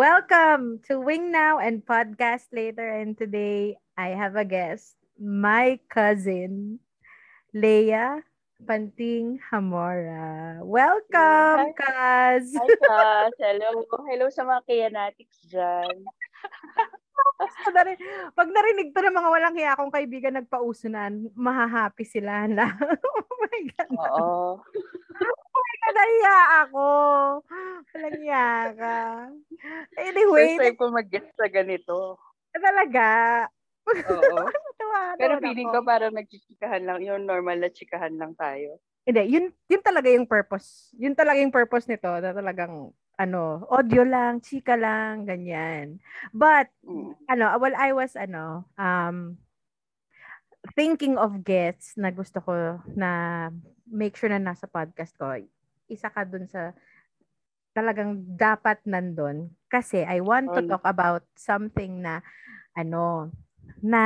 Welcome to Wing Now and Podcast Later. And today I have a guest, my cousin, Leia Panting Hamora. Welcome, Kaz! Hi, Kaz! Hello! Hello sa mga Kianatics dyan. Pag narinig to ng mga walang hiya akong kaibigan nagpausunan, mahahappy sila na. oh my God. Oo. oh my God, nahiya ako. Walang hiya ka. Anyway. First time ko mag-guest sa ganito. Talaga? Oo. Pero feeling ko parang nagchichikahan lang, yung normal na chikahan lang tayo. Hindi, yun, yun talaga yung purpose. Yun talaga yung purpose nito na talagang ano, audio lang, chika lang, ganyan. But, mm. ano, well, I was, ano, um, thinking of guests na gusto ko na make sure na nasa podcast ko. Isa ka dun sa talagang dapat nandun. Kasi I want to talk about something na, ano, na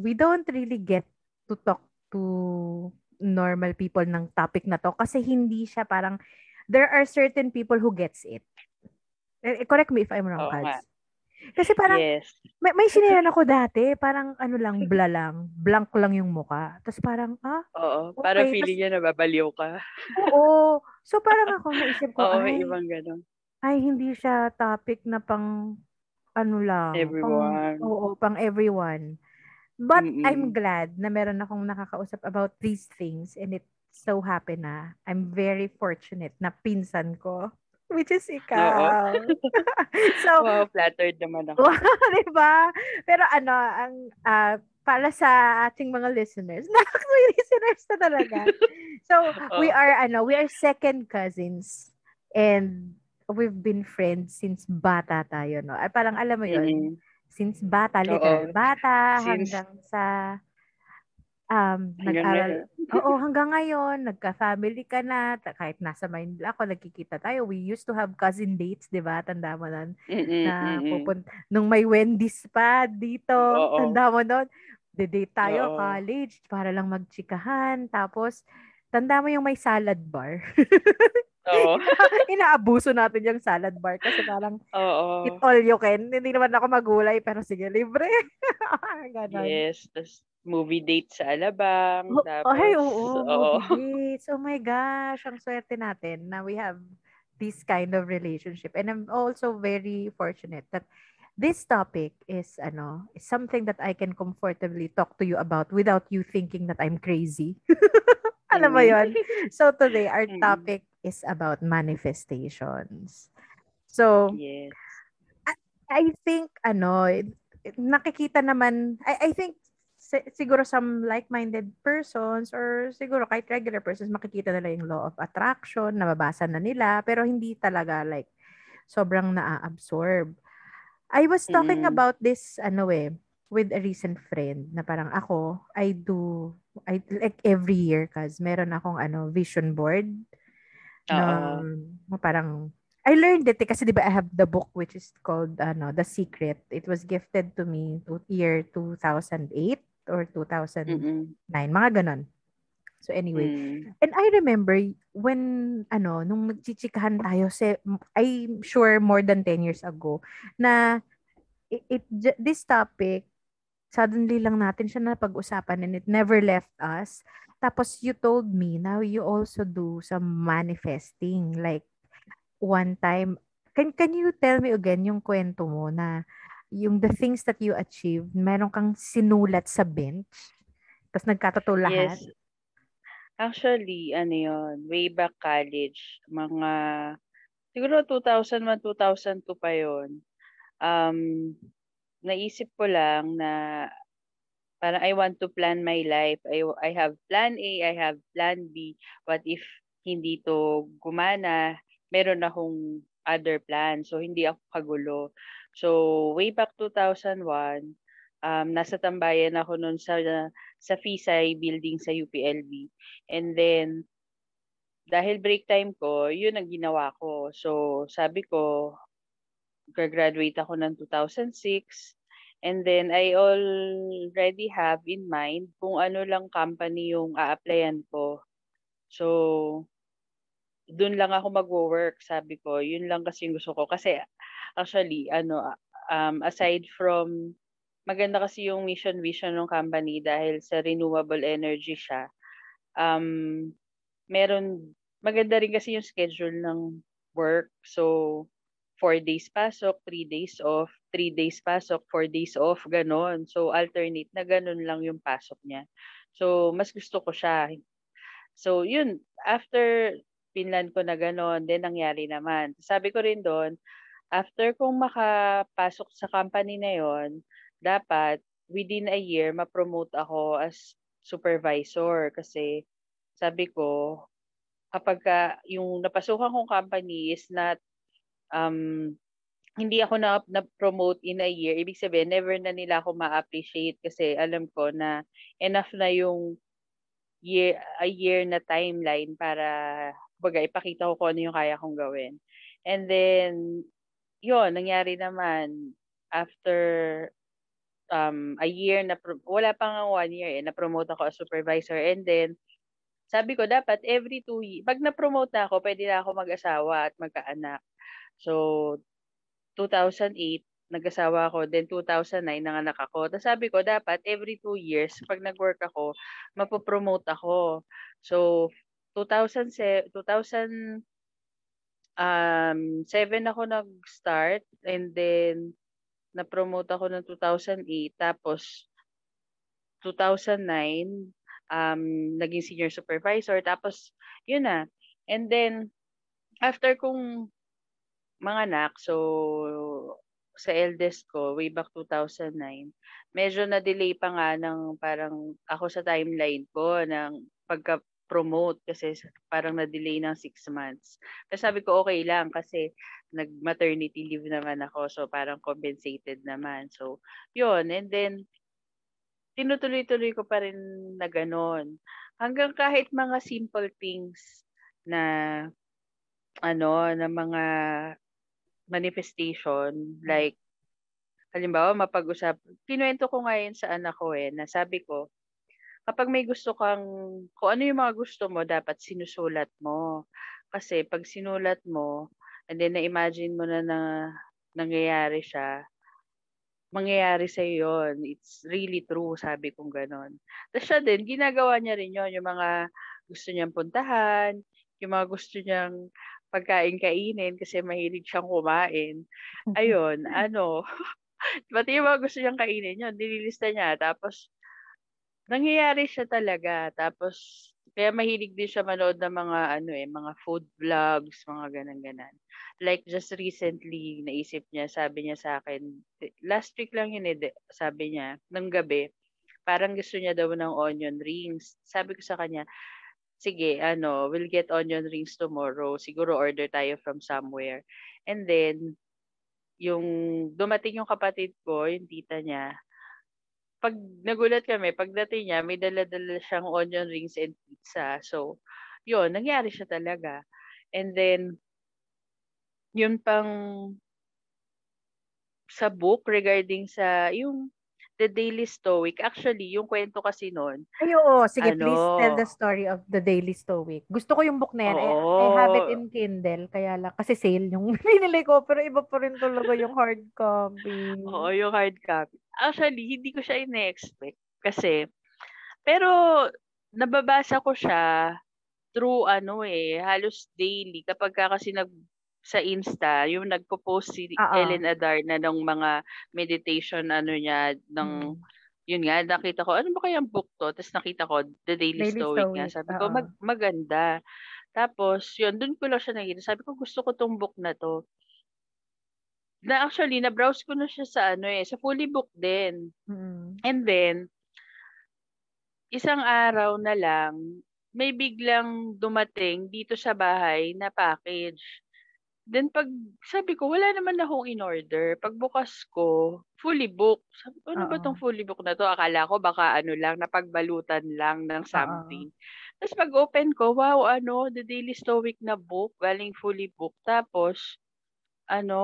we don't really get to talk to normal people ng topic na to kasi hindi siya parang there are certain people who gets it. Eh, correct me if I'm wrong, Kaz. Kasi parang, yes. may, may siniran ako dati, parang ano lang, bla lang, blank lang yung muka. Tapos parang, ah? Oo, okay. parang feeling niya nababaliw ka. Oo. So parang ako naisip ko, Oo, may ibang ganun. Ay, hindi siya topic na pang, ano lang. Everyone. Pang, oo, pang everyone. But Mm-mm. I'm glad na meron akong nakakausap about these things and it so happy na I'm very fortunate na pinsan ko which is ikaw. so, wow, flattered naman ako. di ba? Pero ano, ang uh, para sa ating mga listeners, actually listeners na talaga. So, Uh-oh. we are ano, we are second cousins and we've been friends since bata tayo, no? Ay parang alam mo 'yun. Mm-hmm. Since bata, literal bata since... hanggang sa um, nag-aral. Oo, hanggang ngayon, nagka-family ka na, kahit nasa Manila ako, nagkikita tayo. We used to have cousin dates, di ba? Tanda mo nun. na pupunta, nung may Wendy's pa dito, Oo. tanda mo nun. De-date tayo, Oo. college, para lang magchikahan. Tapos, tanda mo yung may salad bar. Oo. Inaabuso natin yung salad bar kasi parang Oo. it all you can. Hindi naman ako magulay pero sige, libre. Ganon. Yes. Tapos movie date sa Alabang. Oh, tapos, ay, oo, oo. movie dates. Oh my gosh, ang swerte natin na we have this kind of relationship. And I'm also very fortunate that this topic is ano, is something that I can comfortably talk to you about without you thinking that I'm crazy. Alam mo yon. So today our topic is about manifestations. So yes. I, I think ano, nakikita naman I, I think siguro some like-minded persons or siguro kahit regular persons makikita nila yung law of attraction, nababasa na nila, pero hindi talaga like sobrang naa-absorb. I was talking mm. about this ano eh with a recent friend na parang ako I do I like every year cause meron akong ano vision board na uh parang I learned it eh, kasi 'di ba I have the book which is called ano The Secret. It was gifted to me to year 2008 or 2009, mm-hmm. mga ganon. So anyway, mm. and I remember when ano nung nagchichikahan tayo se I'm sure more than 10 years ago na it, it this topic suddenly lang natin siya na pag-usapan and it never left us. Tapos you told me now you also do some manifesting like one time can can you tell me again yung kwento mo na yung the things that you achieved, meron kang sinulat sa bench, tapos nagkatotoo lahat? Yes. Actually, ano yun, way back college, mga, siguro 2001, 2002 pa yon um, naisip ko lang na parang I want to plan my life. I, I have plan A, I have plan B. What if hindi to gumana? Meron akong other plan. So, hindi ako kagulo. So, way back 2001, um, nasa tambayan ako noon sa, sa Fisay building sa UPLB. And then, dahil break time ko, yun ang ginawa ko. So, sabi ko, graduate ako ng 2006. And then, I already have in mind kung ano lang company yung a-applyan ko. So, doon lang ako mag-work, sabi ko. Yun lang kasi yung gusto ko. Kasi Actually, ano, um, aside from, maganda kasi yung mission vision ng company dahil sa renewable energy siya. Um, meron, maganda rin kasi yung schedule ng work. So, four days pasok, three days off, three days pasok, four days off, ganon. So, alternate na ganon lang yung pasok niya. So, mas gusto ko siya. So, yun, after pinlan ko na ganon, then nangyari naman. Sabi ko rin doon, after kong makapasok sa company na yon, dapat within a year ma-promote ako as supervisor kasi sabi ko kapag ka, yung napasukan kong company is not um hindi ako na, na-promote in a year, ibig sabihin, never na nila ako ma-appreciate kasi alam ko na enough na yung year, a year na timeline para baga ipakita ko kung ano yung kaya kong gawin. And then, yun, nangyari naman after um, a year na, wala pa nga one year eh, na-promote ako as supervisor. And then, sabi ko, dapat every two years, pag na-promote na ako, pwede na ako mag-asawa at magkaanak. So, 2008, nag-asawa ako, then 2009, nanganak ako. Tapos sabi ko, dapat every two years, pag nag-work ako, mapopromote ako. So, 2007, 2000, um, 7 ako nag-start and then na-promote ako ng 2008 tapos 2009 um, naging senior supervisor. Tapos yun na. And then after kong mga anak so sa eldest ko way back 2009 medyo na delay pa nga ng parang ako sa timeline ko ng pagka promote kasi parang na-delay ng six months. Tapos sabi ko okay lang kasi nag-maternity leave naman ako so parang compensated naman. So yun and then tinutuloy-tuloy ko pa rin na ganon. Hanggang kahit mga simple things na ano, na mga manifestation like halimbawa mapag-usap. Kinuwento ko ngayon sa anak ko eh na sabi ko kapag may gusto kang, kung ano yung mga gusto mo, dapat sinusulat mo. Kasi pag sinulat mo, and then na-imagine mo na na nangyayari siya, mangyayari sa yon It's really true, sabi kong ganon. Tapos siya din, ginagawa niya rin yon yung mga gusto niyang puntahan, yung mga gusto niyang pagkain-kainin kasi mahilig siyang kumain. Ayun, ano, pati yung mga gusto niyang kainin yun, nililista niya. Tapos, nangyayari siya talaga. Tapos, kaya mahilig din siya manood ng mga ano eh, mga food vlogs, mga ganang-ganan. Like just recently, naisip niya, sabi niya sa akin, last week lang yun eh, sabi niya, ng gabi, parang gusto niya daw ng onion rings. Sabi ko sa kanya, sige, ano, we'll get onion rings tomorrow. Siguro order tayo from somewhere. And then, yung dumating yung kapatid ko, yung tita niya, pag nagulat kami, pagdating niya, may dala-dala siyang onion rings and pizza. So, yun, nangyari siya talaga. And then, yun pang sa book regarding sa yung The Daily Stoic. Actually, yung kwento kasi noon. Ay, oo. Sige, ano, please tell the story of The Daily Stoic. Gusto ko yung book na yan. I, I have it in Kindle. Kaya lang, kasi sale yung pinili ko. Pero iba pa rin talaga yung hard copy. Oo, yung hard copy. Actually, hindi ko siya ine-expect. Kasi, pero nababasa ko siya through ano eh, halos daily. Kapag ka kasi nag sa Insta, yung nagpo-post si Uh-oh. Ellen Adarna ng mga meditation ano niya ng hmm. yun nga nakita ko ano ba kaya ang book to tapos nakita ko The Daily, Daily Stoic nga sabi Uh-oh. ko mag, maganda tapos yun doon ko lang siya nakita sabi ko gusto ko tong book na to na actually na browse ko na siya sa ano eh sa fully book din mm-hmm. and then isang araw na lang may biglang dumating dito sa bahay na package Then pag sabi ko, wala naman akong in order. Pagbukas ko, fully booked. Sabi ko, ano ba tong fully booked na to? Akala ko baka ano lang, napagbalutan lang ng something. Tapos pag open ko, wow, ano, the Daily Stoic na book, galing fully booked. Tapos, ano,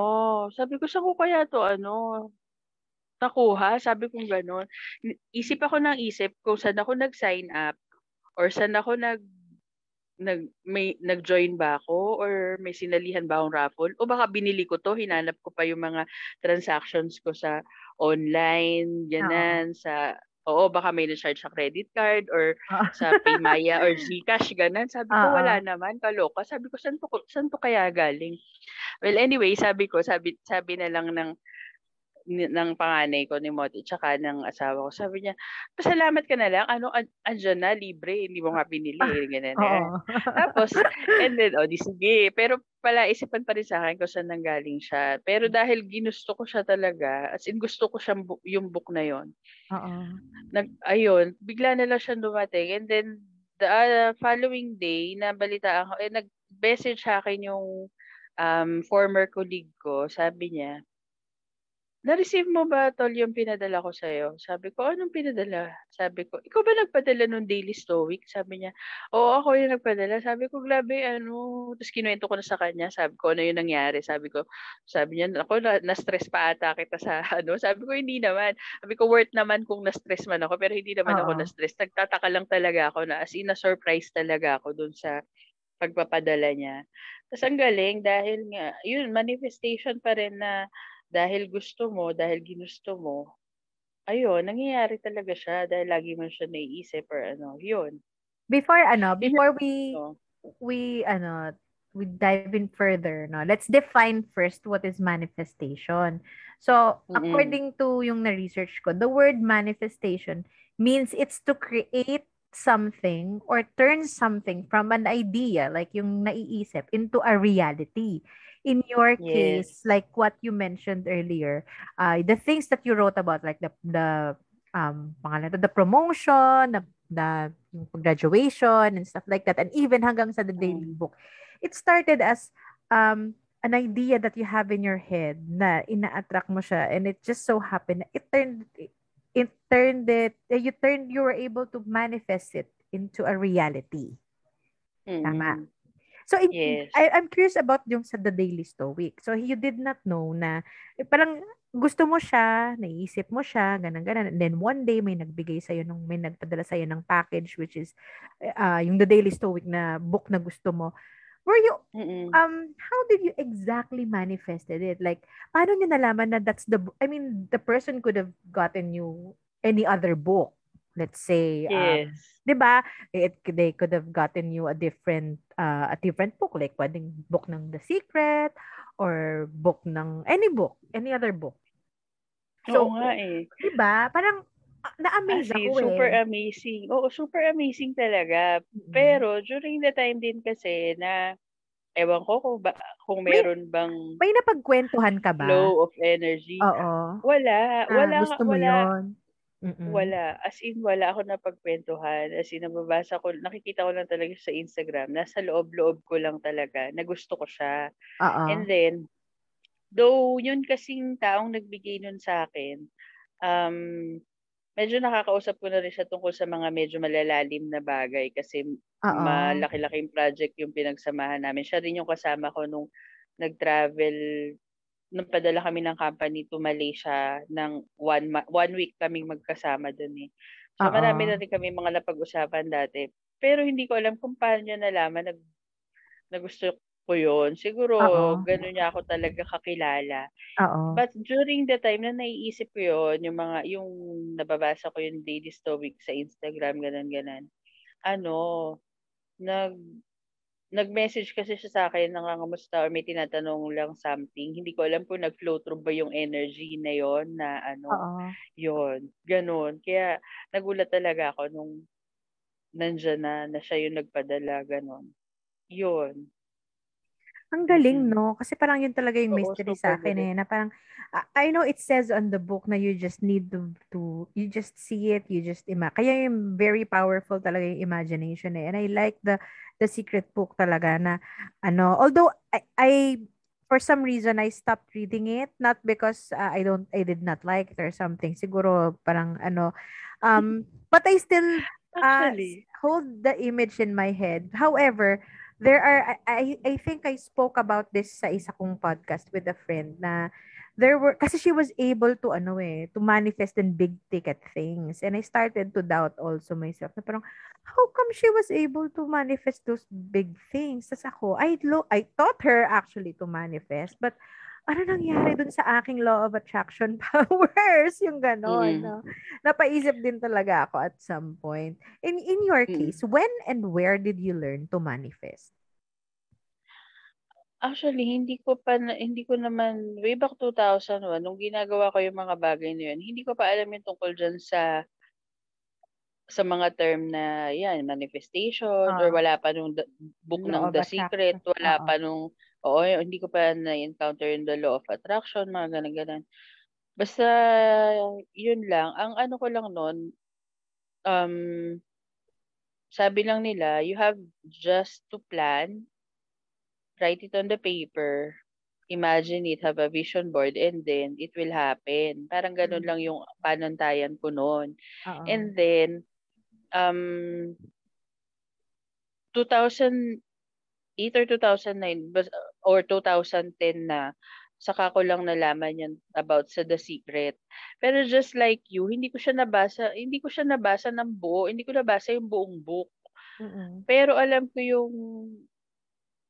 sabi ko, saan ko kaya to, ano, nakuha? Sabi ko gano'n. Isip ako ng isip kung saan ako nag-sign up or saan ako nag nag may nag-join ba ako or may sinalihan ba akong raffle o baka binili ko 'to, hinanap ko pa yung mga transactions ko sa online, ganun, sa oo, baka may na-charge sa credit card or Oo. sa Paymaya or GCash, gano'n. Sabi ko, Oo. wala naman, kaloka. Sabi ko, saan 'to saan 'to kaya galing? Well, anyway, sabi ko, sabi sabi na lang ng ng panganay ko ni Moti tsaka ng asawa ko, sabi niya, "Pasalamat ka na lang, ano, an andiyan na, libre, hindi mo nga binili." Ganun, ganun. Oo. Tapos and then, oh, 'di sige. Pero palaisipan pa rin sa'kin kung saan nanggaling siya. Pero dahil ginusto ko siya talaga, as in gusto ko siyang book yung book na yun, Oo. nag ayun, bigla na lang siyang dumating and then the, ah, following day nabalitaan ko, eh, nag-message sa'kin yung, um, former colleague ko, sabi niya "Na-receive mo ba tol yung pinadala ko sa'yo?" Sabi ko, "Anong pinadala?" Sabi ko, "Ikaw ba nagpadala nung Daily Stoic?" Sabi niya, "Oo, ako yung nagpadala." Sabi ko, "Grabe ano." Tapos kinuwento ko na sa kanya, sabi ko, "Ano yung nangyari?" Sabi ko, sabi niya, "Naku, na na-stress pa ata kita sa ano." Sabi ko, "Hindi naman." Sabi ko, "Worth naman kung na-stress man ako, pero hindi naman ako Oo. na-stress. Nagtataka lang talaga ako na as in na-surprise talaga ako dun sa pagpapadala niya." Ta's ang galing dahil nga yun manifestation pa rin na dahil gusto mo, dahil ginusto mo, ayun, nangyayari talaga siya dahil lagi mo siya naiisip or ano, yun. Before ano, before we No? we ano, we dive in further, no. Let's define first what is manifestation. So, Mm. according to yung na-research ko, the word manifestation means it's to create something or turn something from an idea, like yung naiisip, into a reality. In your case, Yes. like what you mentioned earlier, uh, the things that you wrote about, like the the um pangalan the promotion, the, the graduation and stuff like that, and even hanggang sa the daily Mm. book, it started as um an idea that you have in your head na ina-attract mo siya and it just so happened it turned it turned it you turned you were able to manifest it into a reality. Tama. So in, Yes. I, I'm curious about yung sa The Daily Stoic. So you did not know na eh, parang gusto mo siya, naiisip mo siya, ganun ganun. And then one day may nagbigay sa nung may nagpadala sa ng package which is uh, yung The Daily Stoic na book na gusto mo. Were you Mm. um how did you exactly manifested it? Like paano niyo nalaman na that's the I mean the person could have gotten you any other book. Let's say um Yes. 'di ba? It they could have gotten you a different uh, a different book like pwedeng book ng The Secret or book ng any book, any other book. So, Oo nga eh. 'di ba? Parang ah, na-amaze As in, ako super eh. amazing. Oo, super amazing talaga. Mm. Pero during the time din kasi na ewan ko kung, ba, kung May- meron bang May napagkwentuhan ka ba? flow of energy. Oo. Wala. Ah, Wala. gusto mo wala. 'yon. Mm-mm. Wala. As in, wala ako napagkwentuhan. As in, nababasa ko, nakikita ko lang talaga sa Instagram. Nasa loob-loob ko lang talaga na gusto ko siya. Oo. And then, though yun kasing taong nagbigay nun sa akin, um, medyo nakakausap ko na rin siya tungkol sa mga medyo malalalim na bagay kasi Oo. malaki-laking project yung pinagsamahan namin. Siya rin yung kasama ko nung nag-travel, nung padala kami ng company to Malaysia ng one, ma- one week kaming magkasama dun eh. So Oo. marami na rin kami mga napag-usapan dati. Pero hindi ko alam kung paano niya nalaman nag, na gusto ko yun. Siguro, Oo. gano'n niya ako talaga kakilala. Oo. But during the time na naiisip ko yun, yung mga, yung nababasa ko yung Daily Stoic sa Instagram, ganun, ganun. Ano, nag, nag-message kasi siya sa akin, nangangamusta or may tinatanong lang something. Hindi ko alam kung nag-flow through ba yung energy na yon na ano, Oo. yon ganun. Kaya nagulat talaga ako nung nandyan na, na siya yung nagpadala, ganun. Yun. Ang galing, no? Kasi parang yun talaga yung Oo, mystery sa super akin eh. Na parang, I I know it says on the book na you just need to, to you just see it, you just ima. Kaya yung very powerful talaga yung imagination eh. And I like the the secret book talaga na, ano, although I, I for some reason I stopped reading it not because uh, I don't I did not like it or something siguro parang ano um but I still uh, Actually. hold the image in my head however there are I I think I spoke about this sa isa kong podcast with a friend na there were kasi she was able to ano eh to manifest in big ticket things. And I started to doubt also myself na parang how come she was able to manifest those big things? Tas ako I lo I taught her actually to manifest but ano nangyari dun sa aking law of attraction powers yung ganon mm. no napaisip din talaga ako at some point in in your mm. case when and where did you learn to manifest Actually, hindi ko pa na hindi ko naman way back 2001 nung ginagawa ko yung mga bagay na yun, hindi ko pa alam yung tungkol diyan sa sa mga term na yan, manifestation uh, or wala pa nung book ng The Secret, wala uh-oh. pa nung oo, hindi ko pa na-encounter yung the law of attraction, mga ganun-ganun. Basta yun lang, ang ano ko lang noon um sabi lang nila, you have just to plan write it on the paper, imagine it, have a vision board, and then it will happen. Parang ganun mm. lang yung panantayan ko noon. And then, um, 2008 or 2009 or 2010 na saka ko lang nalaman yan about sa The Secret. Pero just like you, hindi ko siya nabasa, hindi ko siya nabasa ng buo, hindi ko nabasa yung buong book. Mm-mm. Pero alam ko yung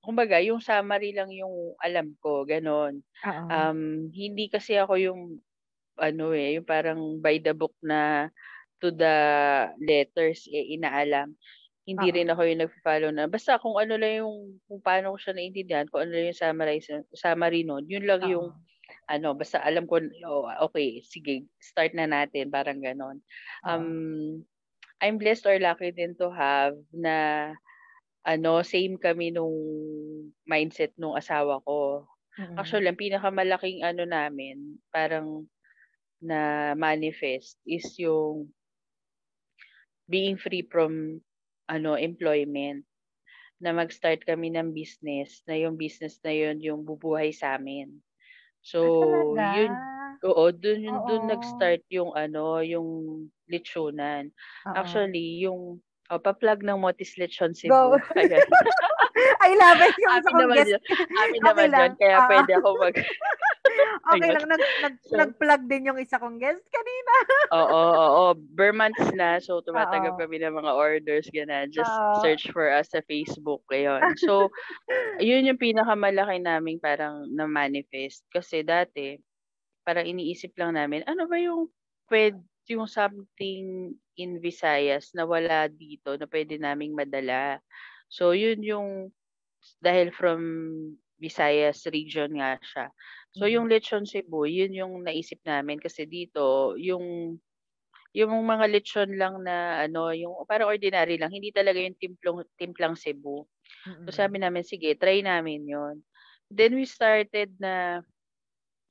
kumbaga yung summary lang yung alam ko, gano'n. Um, hindi kasi ako yung ano eh, yung parang by the book na to the letters eh, inaalam. Hindi Uh-oh. rin ako yung nag-follow na. Basta kung ano lang yung, kung paano ko siya naintindihan, kung ano lang yung summary, summary nun, yun lang Uh-oh. yung, ano, basta alam ko, oh, okay, sige, start na natin, parang ganon. Um, I'm blessed or lucky din to have na ano, same kami nung mindset nung asawa ko. Mm-hmm. Actually, ang pinakamalaking ano namin, parang na manifest is yung being free from ano employment na mag-start kami ng business na yung business na yun yung bubuhay sa amin. So, ah, yun oo, dun yun dun nag-start yung ano, yung lechonan. Actually, yung o, pa-plug ng Motis Lechon Cebu. I love it. Yung amin naman guest. yun. Amin okay naman lang. yun. Kaya pwede ako mag... okay lang. Nag, nag, so, nag-plug din yung isa kong guest kanina. oo, oo, oo. Bermonths na. So, tumatanggap kami ng mga orders. Gana. Just uh, search for us sa Facebook. Ngayon. So, yun yung pinakamalaki naming parang na-manifest. Kasi dati, parang iniisip lang namin, ano ba yung pwede yung something in Visayas na wala dito na pwede naming madala. So, yun yung dahil from Visayas region nga siya. So, yung mm-hmm. lechon Cebu, yun yung naisip namin kasi dito, yung yung mga lechon lang na ano, yung parang ordinary lang, hindi talaga yung timplong timplang Cebu. Mm-hmm. So sabi namin, sige, try namin 'yon. Then we started na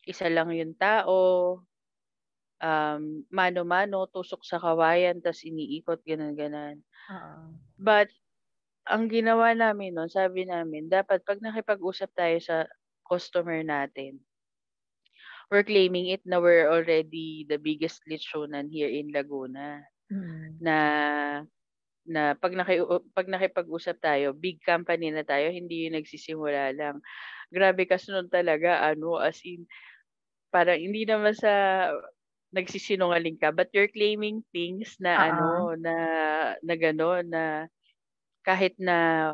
isa lang yung tao, um, mano-mano, tusok sa kawayan, tas iniikot, ganun-ganan. Oo. But, ang ginawa namin nun, sabi namin, dapat pag nakipag-usap tayo sa customer natin, we're claiming it na we're already the biggest lechonan here in Laguna. Mm. Na na pag naki pag nakipag-usap tayo, big company na tayo, hindi yung nagsisimula lang. Grabe kasunod talaga ano as in parang hindi naman sa nagsisinungaling ka but you're claiming things na uh-huh. ano na na gano'n na kahit na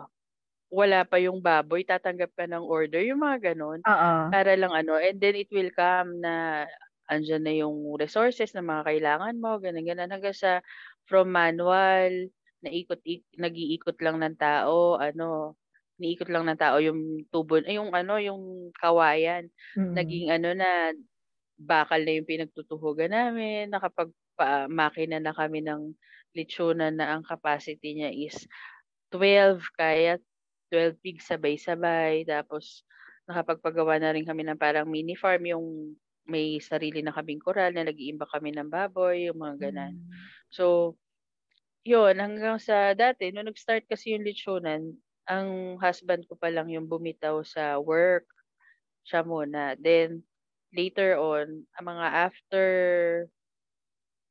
wala pa yung baboy tatanggap ka ng order yung mga gano'n uh-huh. para lang ano and then it will come na andyan na yung resources na mga kailangan mo ganun ganun hanggang sa from manual naikot nag-iikot lang ng tao ano niikot lang ng tao yung tubo yung ano yung kawayan mm. naging ano na bakal na yung pinagtutuhugan namin, nakapagpa-makina na kami ng lechonan na ang capacity niya is 12, kaya 12 pigs sabay-sabay. Tapos, nakapagpagawa na rin kami ng parang mini farm, yung may sarili na kaming koral na nag-iimba kami ng baboy, yung mga ganan. Mm. So, yun, hanggang sa dati, nung nag-start kasi yung lechonan, ang husband ko pa lang yung bumitaw sa work. Siya muna. Then, later on, mga after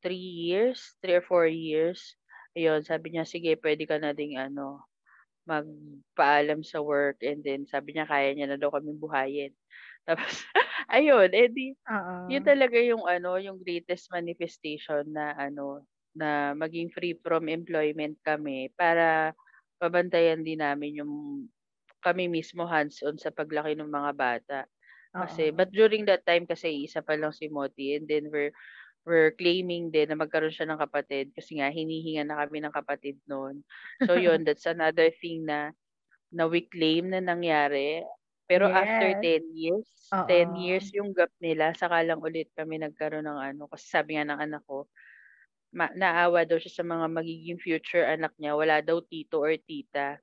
three years, three or four years, ayun, sabi niya, sige, pwede ka na ding ano, magpaalam sa work and then sabi niya kaya niya na daw kaming buhayin. Tapos ayun, eh di Oo. yun talaga yung ano, yung greatest manifestation na ano, na maging free from employment kami para pabantayan din namin yung kami mismo hands-on sa paglaki ng mga bata. Kasi Oo. but during that time kasi isa pa lang si Moti and then we're we're claiming din na magkaroon siya ng kapatid kasi nga hinihinga na kami ng kapatid noon. So yun, that's another thing na na we claim na nangyari. Pero after Yes. 10 years, 10 Oo. years yung gap nila, saka lang ulit kami nagkaroon ng ano, kasi sabi nga ng anak ko, ma naawa daw siya sa mga magiging future anak niya, wala daw tito or tita.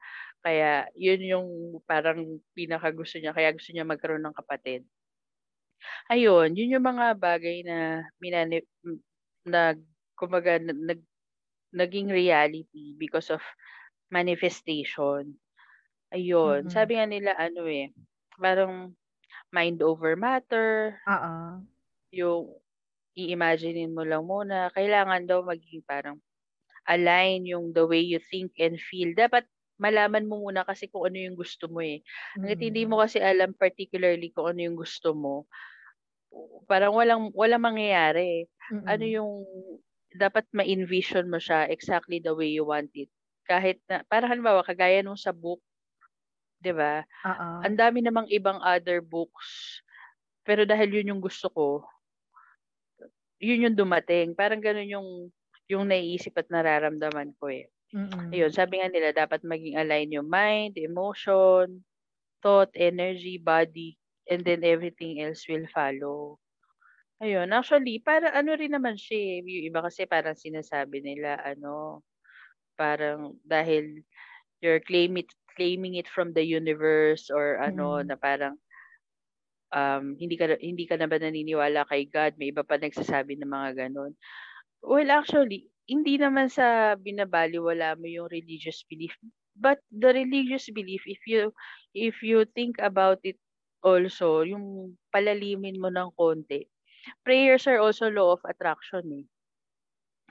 Kaya yun yung parang pinakagusto niya, kaya gusto niya magkaroon ng kapatid. Ayun, yun yung mga bagay na minani nag kumbaga na nag naging reality because of manifestation. Ayun, Mm. sabi nga nila ano, eh, parang mind over matter, Oo. yung i-imaginin mo lang muna, kailangan daw maging parang align yung the way you think and feel. Dapat malaman mo muna kasi kung ano yung gusto mo, eh. Hangga't hindi Mm. mo kasi alam particularly kung ano yung gusto mo, parang walang walang mangyayari. Ano Mm. yung dapat ma-envision mo siya exactly the way you want it. Kahit na parang halimbawa kagaya nung sa book, 'di ba? Oo. Ang dami namang ibang other books, pero dahil yun yung gusto ko yun yung dumating. Parang ganun yung yung naiisip at nararamdaman ko, eh. Mm. Ayun, sabi nga nila dapat maging align yung mind, emotion, thought, energy, body, and then everything else will follow. Ayun, actually para ano rin naman siya, eh, yung iba kasi parang sinasabi nila ano, parang dahil you're claim it claiming it from the universe or ano Mm. na parang um, hindi ka hindi ka na ba naniniwala kay God, may iba pa nagsasabi ng mga gano'n. Well, actually, hindi naman sa binabalewala mo yung religious belief, but the religious belief if you if you think about it also, yung palalimin mo ng konti, prayers are also law of attraction, eh.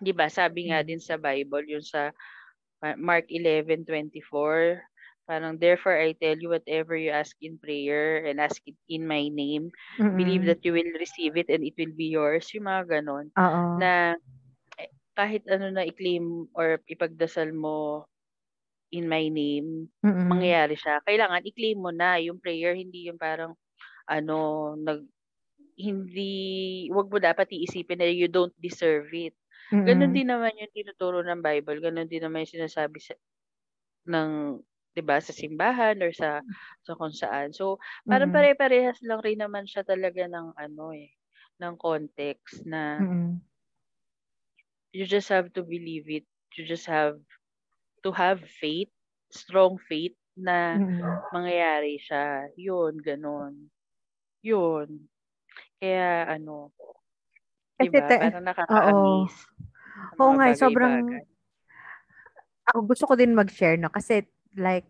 'Di ba sabi nga Hmm. din sa Bible yung sa Ma Mark 11:24, parang, "Therefore I tell you whatever you ask in prayer and ask it in my name, believe Mm. that you will receive it and it will be yours." Yung mga gano'n. Oo. Na, kahit ano na i-claim or ipagdasal mo in my name, Mm. mangyayari siya. Kailangan i-claim mo na yung prayer, hindi yung parang ano, nag hindi 'wag mo dapat iisipin na you don't deserve it. Gano'n Mm. din naman yung tinuturo ng Bible, gano'n din naman yung sinasabi sa ng 'di ba, sa simbahan or sa sa kung saan. So, parang Mm. pare-parehas lang rin naman siya talaga ng ano, eh, ng context na Mm. You just have to believe it. You just have to have faith, strong faith na Mm. mangyayari siya. Yun, gano'n. Yun. Kaya ano, 'di Kasi te parang nakaka-amaze Oo nga, eh, sobrang ako gusto ko din mag-share 'no, kasi like,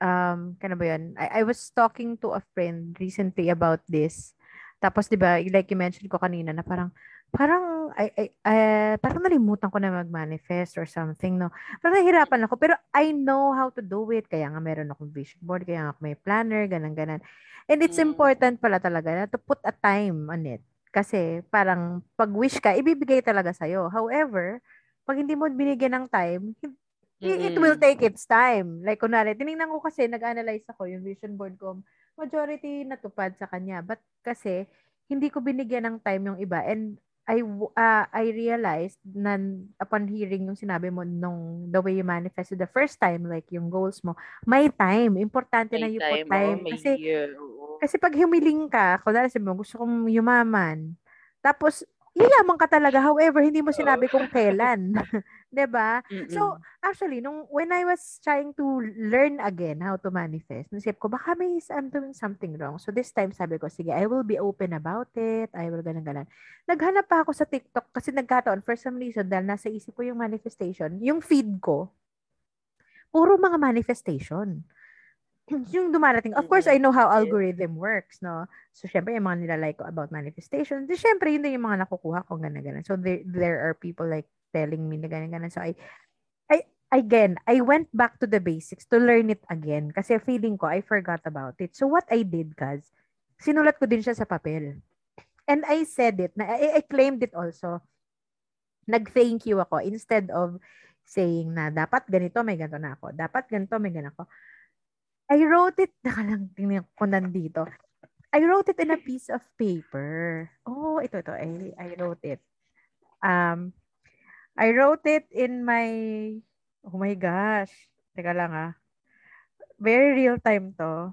um, kailan ba 'yun? I I was talking to a friend recently about this. Tapos 'di ba, like you mentioned ko kanina na parang parang ay ay ah, parang nalimutan ko na mag-manifest or something 'no. Parang nahihirapan ako pero I know how to do it. Kaya nga meron akong vision board, kaya nga ako may planner, ganun, ganon. And it's Mm. important pala talaga na to put a time on it. Kasi parang 'pag wish ka, ibibigay talaga sa'yo. However, 'pag hindi mo binigyan ng time, i it will take its time. Like kunwari, tiningnan ko kasi nag-analyze ako yung vision board ko, majority natupad sa kanya. But kasi hindi ko binigyan ng time yung iba and I ah, I realized na upon hearing yung sinabi mo nung the way you manifested the first time, like yung goals mo, may time. Importante na May you put time, oo, time. may Kasi year, kasi 'pag humiling ka, kunwari sabi mo, "Gusto kong yumaman." Tapos yayaman ka talaga, however, hindi mo sinabi kung kailan, 'di ba? So, actually nung when I was trying to learn again how to manifest, naisip ko baka may I'm doing something wrong. So this time sabi ko, "Sige, I will be open about it. I will ganon, ganon." Naghanap pa ako sa TikTok kasi nagkataon for some reason dahil nasa isip ko yung manifestation, yung feed ko puro mga manifestation. Yung dumarating. Of course, I know how algorithm works, no? So, syempre, yung mga nilalike ko about manifestation, di syempre, yun din yung mga nakukuha ko, ganun, ganun. So, there, there are people like telling me na ganun, ganun. So, I, I, again, I went back to the basics to learn it again kasi feeling ko I forgot about it. So what I did, guys, sinulat ko din siya sa papel. And I said it, na, I, I claimed it also. Nag-thank you ako instead of saying na dapat ganito, may ganito na ako. Dapat ganito, may ganito ako. I wrote it, naka lang tingnan ko nandito. I wrote it in a piece of paper. Oh, ito, ito. I, I wrote it. Um, I wrote it in my, oh my gosh. Teka lang ah. Very real time to.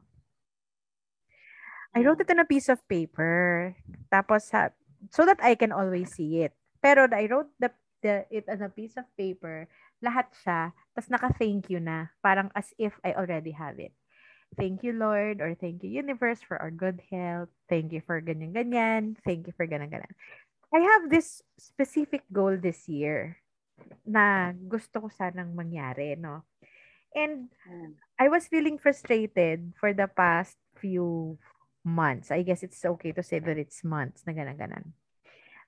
I wrote it in a piece of paper. Tapos, so that I can always see it. Pero I wrote the, the it on a piece of paper. Lahat siya. Tapos naka-thank you na. Parang as if I already have it. Thank you, Lord, or thank you, universe, for our good health. Thank you for ganyan-ganyan. Thank you for ganyan-ganyan. I have this specific goal this year na gusto ko sanang mangyari, no? And hmm. I was feeling frustrated for the past few months. I guess it's okay to say that it's months na ganan-ganan.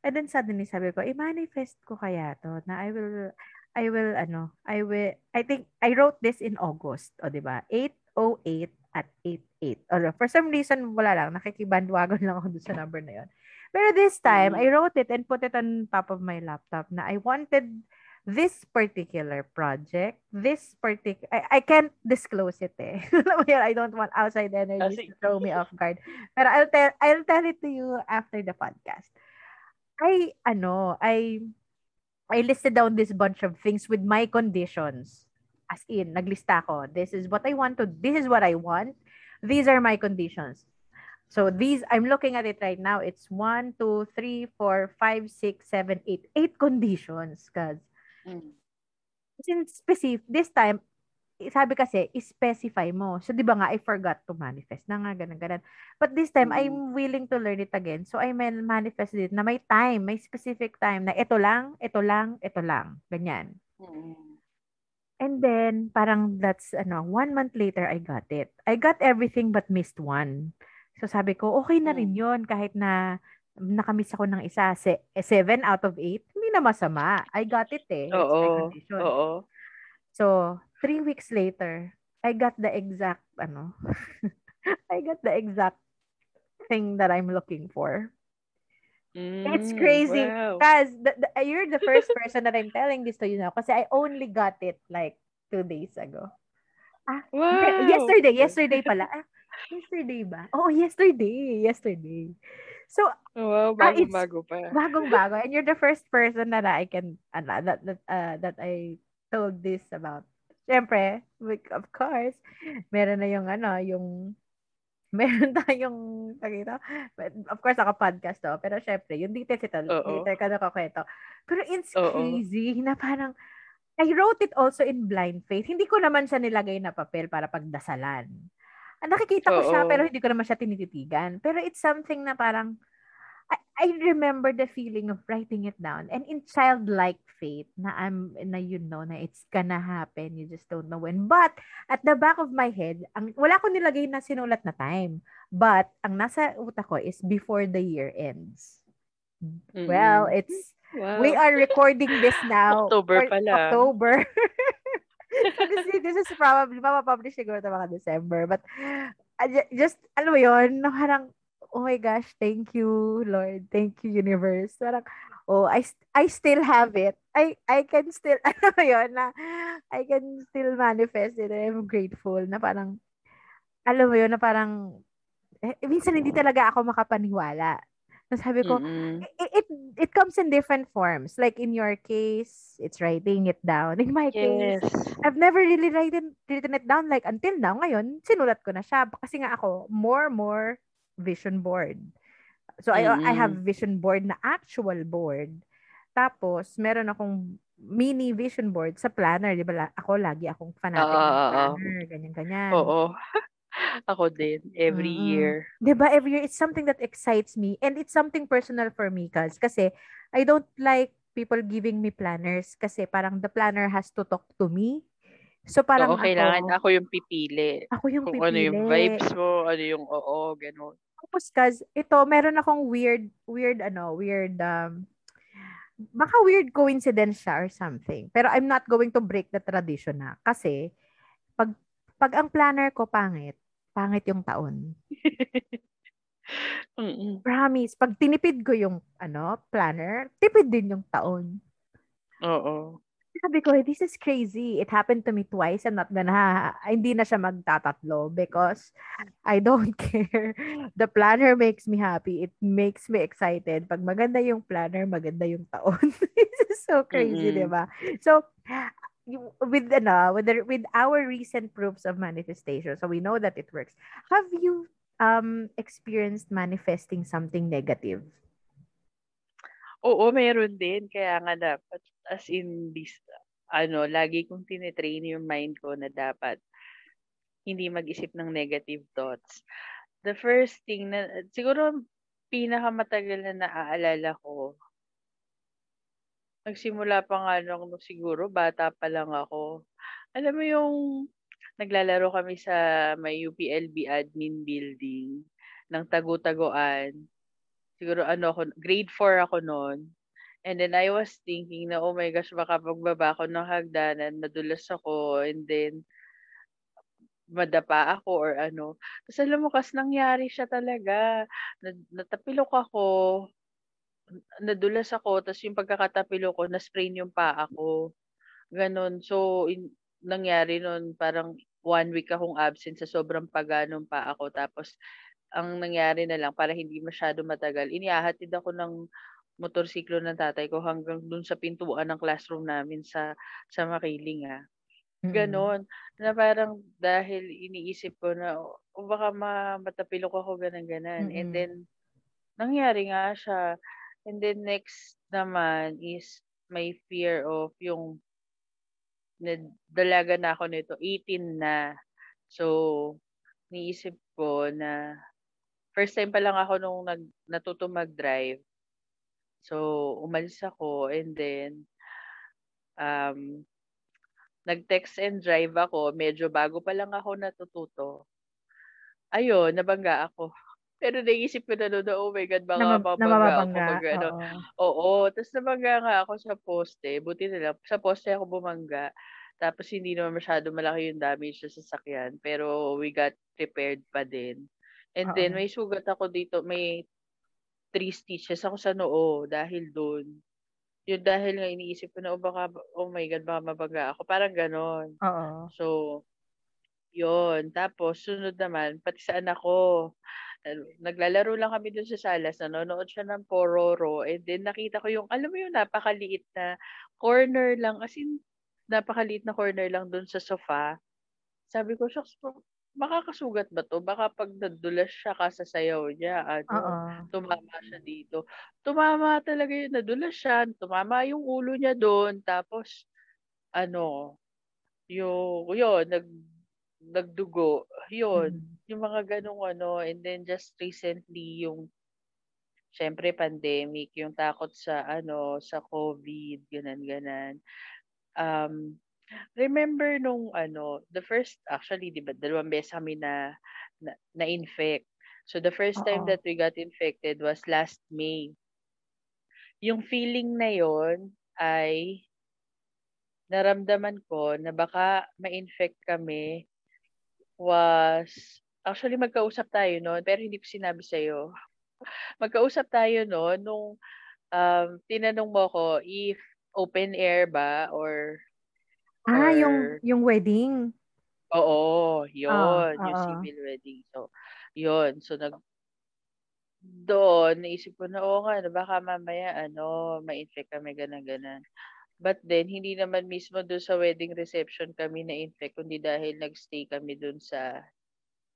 And then suddenly sabi ko, eh, i-manifest ko kaya to na I will, I will, ano, I will, I think, I wrote this in August, o diba? 808 at 88. Or for some reason, wala lang. Nakikibandwagon lang ako dun sa number na yon. Pero this time, I wrote it and put it on top of my laptop na I wanted this particular project, this particular, I, I can't disclose it eh. I don't want outside energy to throw me off guard. Pero I'll tell, I'll tell it to you after the podcast. I, ano, I, I listed down this bunch of things with my conditions. As in, naglista ko. This is what I want to, this is what I want. These are my conditions. So these, I'm looking at it right now. It's one, two, three, four, five, six, seven, eight. Eight conditions, cause mm. since specific, this time, sabi kasi, specify mo. So, di ba nga, I forgot to manifest na nga, ganun, ganun. But this time, mm. I'm willing to learn it again. So, I may manifest it na may time, may specific time na ito lang, ito lang, ito lang. Ganyan. Mm. And then, parang that's, ano, one month later, I got it. I got everything but missed one. So sabi ko, okay na rin hmm. yon kahit na nakamiss ako ng isa. Se- seven out of eight, hindi na masama. I got it eh. Oo. Oo. So, three weeks later, I got the exact, ano, I got the exact thing that I'm looking for. Mm, it's crazy. Because wow. you're the first person that I'm telling this to you now. Kasi I only got it like two days ago. Ah, wow. Yesterday. Yesterday pala. Ah, yesterday ba? Oh, yesterday. Yesterday. So, wow, bagong-bago uh, pa. Bagong-bago. And you're the first person that I can, uh, that, that, uh, that I told this about. Siyempre, of course, meron na yung ano, yung meron tayong, nakita, of course, ako podcast to, pero syempre, yung details ito, Uh-oh. later ka nakakwento. Pero it's Uh-oh. crazy na parang, I wrote it also in blind faith. Hindi ko naman siya nilagay na papel para pagdasalan. Nakikita ko Uh-oh. siya, pero hindi ko naman siya tinititigan. Pero it's something na parang, I, I remember the feeling of writing it down. And in childlike faith na I'm na you know na it's gonna happen you just don't know when. But at the back of my head ang wala ko nilagay na sinulat na time. But ang nasa utak ko is before the year ends. Mm-hmm. well it's wow. we are recording this now. October pala. October. This, this is probably mapapublish siguro ito mga December. But uh, just ano mo yun parang oh my gosh, thank you, Lord. Thank you, universe. Parang, oh, I, I still have it. I, I can still, ano yun, na, I can still manifest it. I'm grateful na parang, alam mo yun, na parang, eh, minsan hindi talaga ako makapaniwala. Sabi ko, mm-hmm. it, it, it comes in different forms. Like in your case, it's writing it down. In my yes. case, I've never really written, written it down. Like until now, ngayon, sinulat ko na siya. Kasi nga ako, more, more vision board. So. I I have vision board na actual board. Tapos meron akong mini vision board sa planner, 'di ba? Ako lagi akong fanatic uh, ng planner, ganyan ganyan. Oo. ako din every mm-hmm. year. 'Di ba? Every year it's something that excites me and it's something personal for me cause kasi I don't like people giving me planners kasi parang the planner has to talk to me So parang Oo, kailangan ako, ako yung pipili. Ako yung Kung pipili. ano yung vibes mo, ano yung oo, gano'n. Tapos guys, ito meron akong weird weird ano, weird um baka weird coincidence siya or something. Pero I'm not going to break the tradition na. Kasi, pag, pag ang planner ko pangit, pangit yung taon. Promise. Pag tinipid ko yung ano, planner, tipid din yung taon. Oo. Sabi ko, this is crazy. It happened to me twice. I'm not gonna, hindi na siya magtatatlo because I don't care. The planner makes me happy. It makes me excited. Pag maganda yung planner, maganda yung taon. this is so crazy, mm-hmm. di ba? So, with ano, with the, with our recent proofs of manifestation, so we know that it works. Have you um experienced manifesting something negative? Oo, meron din. Kaya nga dapat, as in this, ano, lagi kong tinitrain yung mind ko na dapat hindi mag-isip ng negative thoughts. The first thing na, siguro pinakamatagal na naaalala ko, nagsimula pa nga nung siguro bata pa lang ako. Alam mo yung naglalaro kami sa may UPLB admin building ng tagu-taguan siguro ano ako, grade 4 ako noon. And then I was thinking na, oh my gosh, baka pagbaba ako ng hagdanan, madulas ako, and then madapa ako or ano. Tapos alam mo, kas nangyari siya talaga. Natapilok ako, nadulas ako, tapos yung pagkakatapilok ko, na-sprain yung paa ko. Ganon. So, in, nangyari noon, parang one week akong absent sa sobrang paganong pa ako. Tapos, ang nangyari na lang para hindi masyado matagal, inihahatid ako ng motorsiklo ng tatay ko hanggang dun sa pintuan ng classroom namin sa sa Makiling ah. Ganon. Mm-hmm. Na parang dahil iniisip ko na o oh, baka ma, matapilok ako ganang ganan. Mm-hmm. And then nangyari nga siya. And then next naman is my fear of yung dalaga na ako nito 18 na. So niisip ko na first time pa lang ako nung nag, natuto mag-drive. So, umalis ako and then um, nag-text and drive ako. Medyo bago pa lang ako natututo. Ayun, nabangga ako. Pero naisip ko na doon, oh my God, baka na, mabangga ako. Pag, ano. Oo. Oo. Tapos nabangga nga ako sa poste. Buti na lang, sa poste ako bumangga. Tapos hindi naman masyado malaki yung damage sa sasakyan. Pero we got prepared pa din. And Oo. then may sugat ako dito, may three stitches ako sa noo dahil doon. Yun dahil nga iniisip ko na, oh, baka, oh my God, baka mabaga ako. Parang ganon. Oo. So, yun. Tapos, sunod naman, pati sa anak ko, naglalaro lang kami doon sa salas, nanonood siya ng Pororo, and then nakita ko yung, alam mo yung napakaliit na corner lang, as in, napakaliit na corner lang doon sa sofa. Sabi ko, shucks, makakasugat ba 'to? Baka 'pag nadulas siya kasasayaw niya ano, tumama siya dito. Tumama talaga yun, nadulas siya, tumama yung ulo niya doon tapos ano, yung yun nag nagdugo, yun. Mm. Yung mga gano'ng ano and then just recently yung siyempre pandemic, yung takot sa ano, sa COVID, ganan-ganan. Um, Remember nung ano, the first actually 'di ba dalawang beses kami na na, na-infect. So the first time Oo. that we got infected was last May. Yung feeling na yon ay naramdaman ko na baka ma-infect kami was actually magkausap tayo noon pero hindi ko sinabi sa iyo. Magkausap tayo noon nung um, tinanong mo ko if open air ba or Ah, yung yung wedding. Oo, yun, Oh, yung oo. civil wedding. So, yun. So, nag doon, naisip ko na, oo nga, baka mamaya, ano, ma-infect kami, ganun, ganun. But then, hindi naman mismo doon sa wedding reception kami na-infect, kundi dahil nag-stay kami doon sa,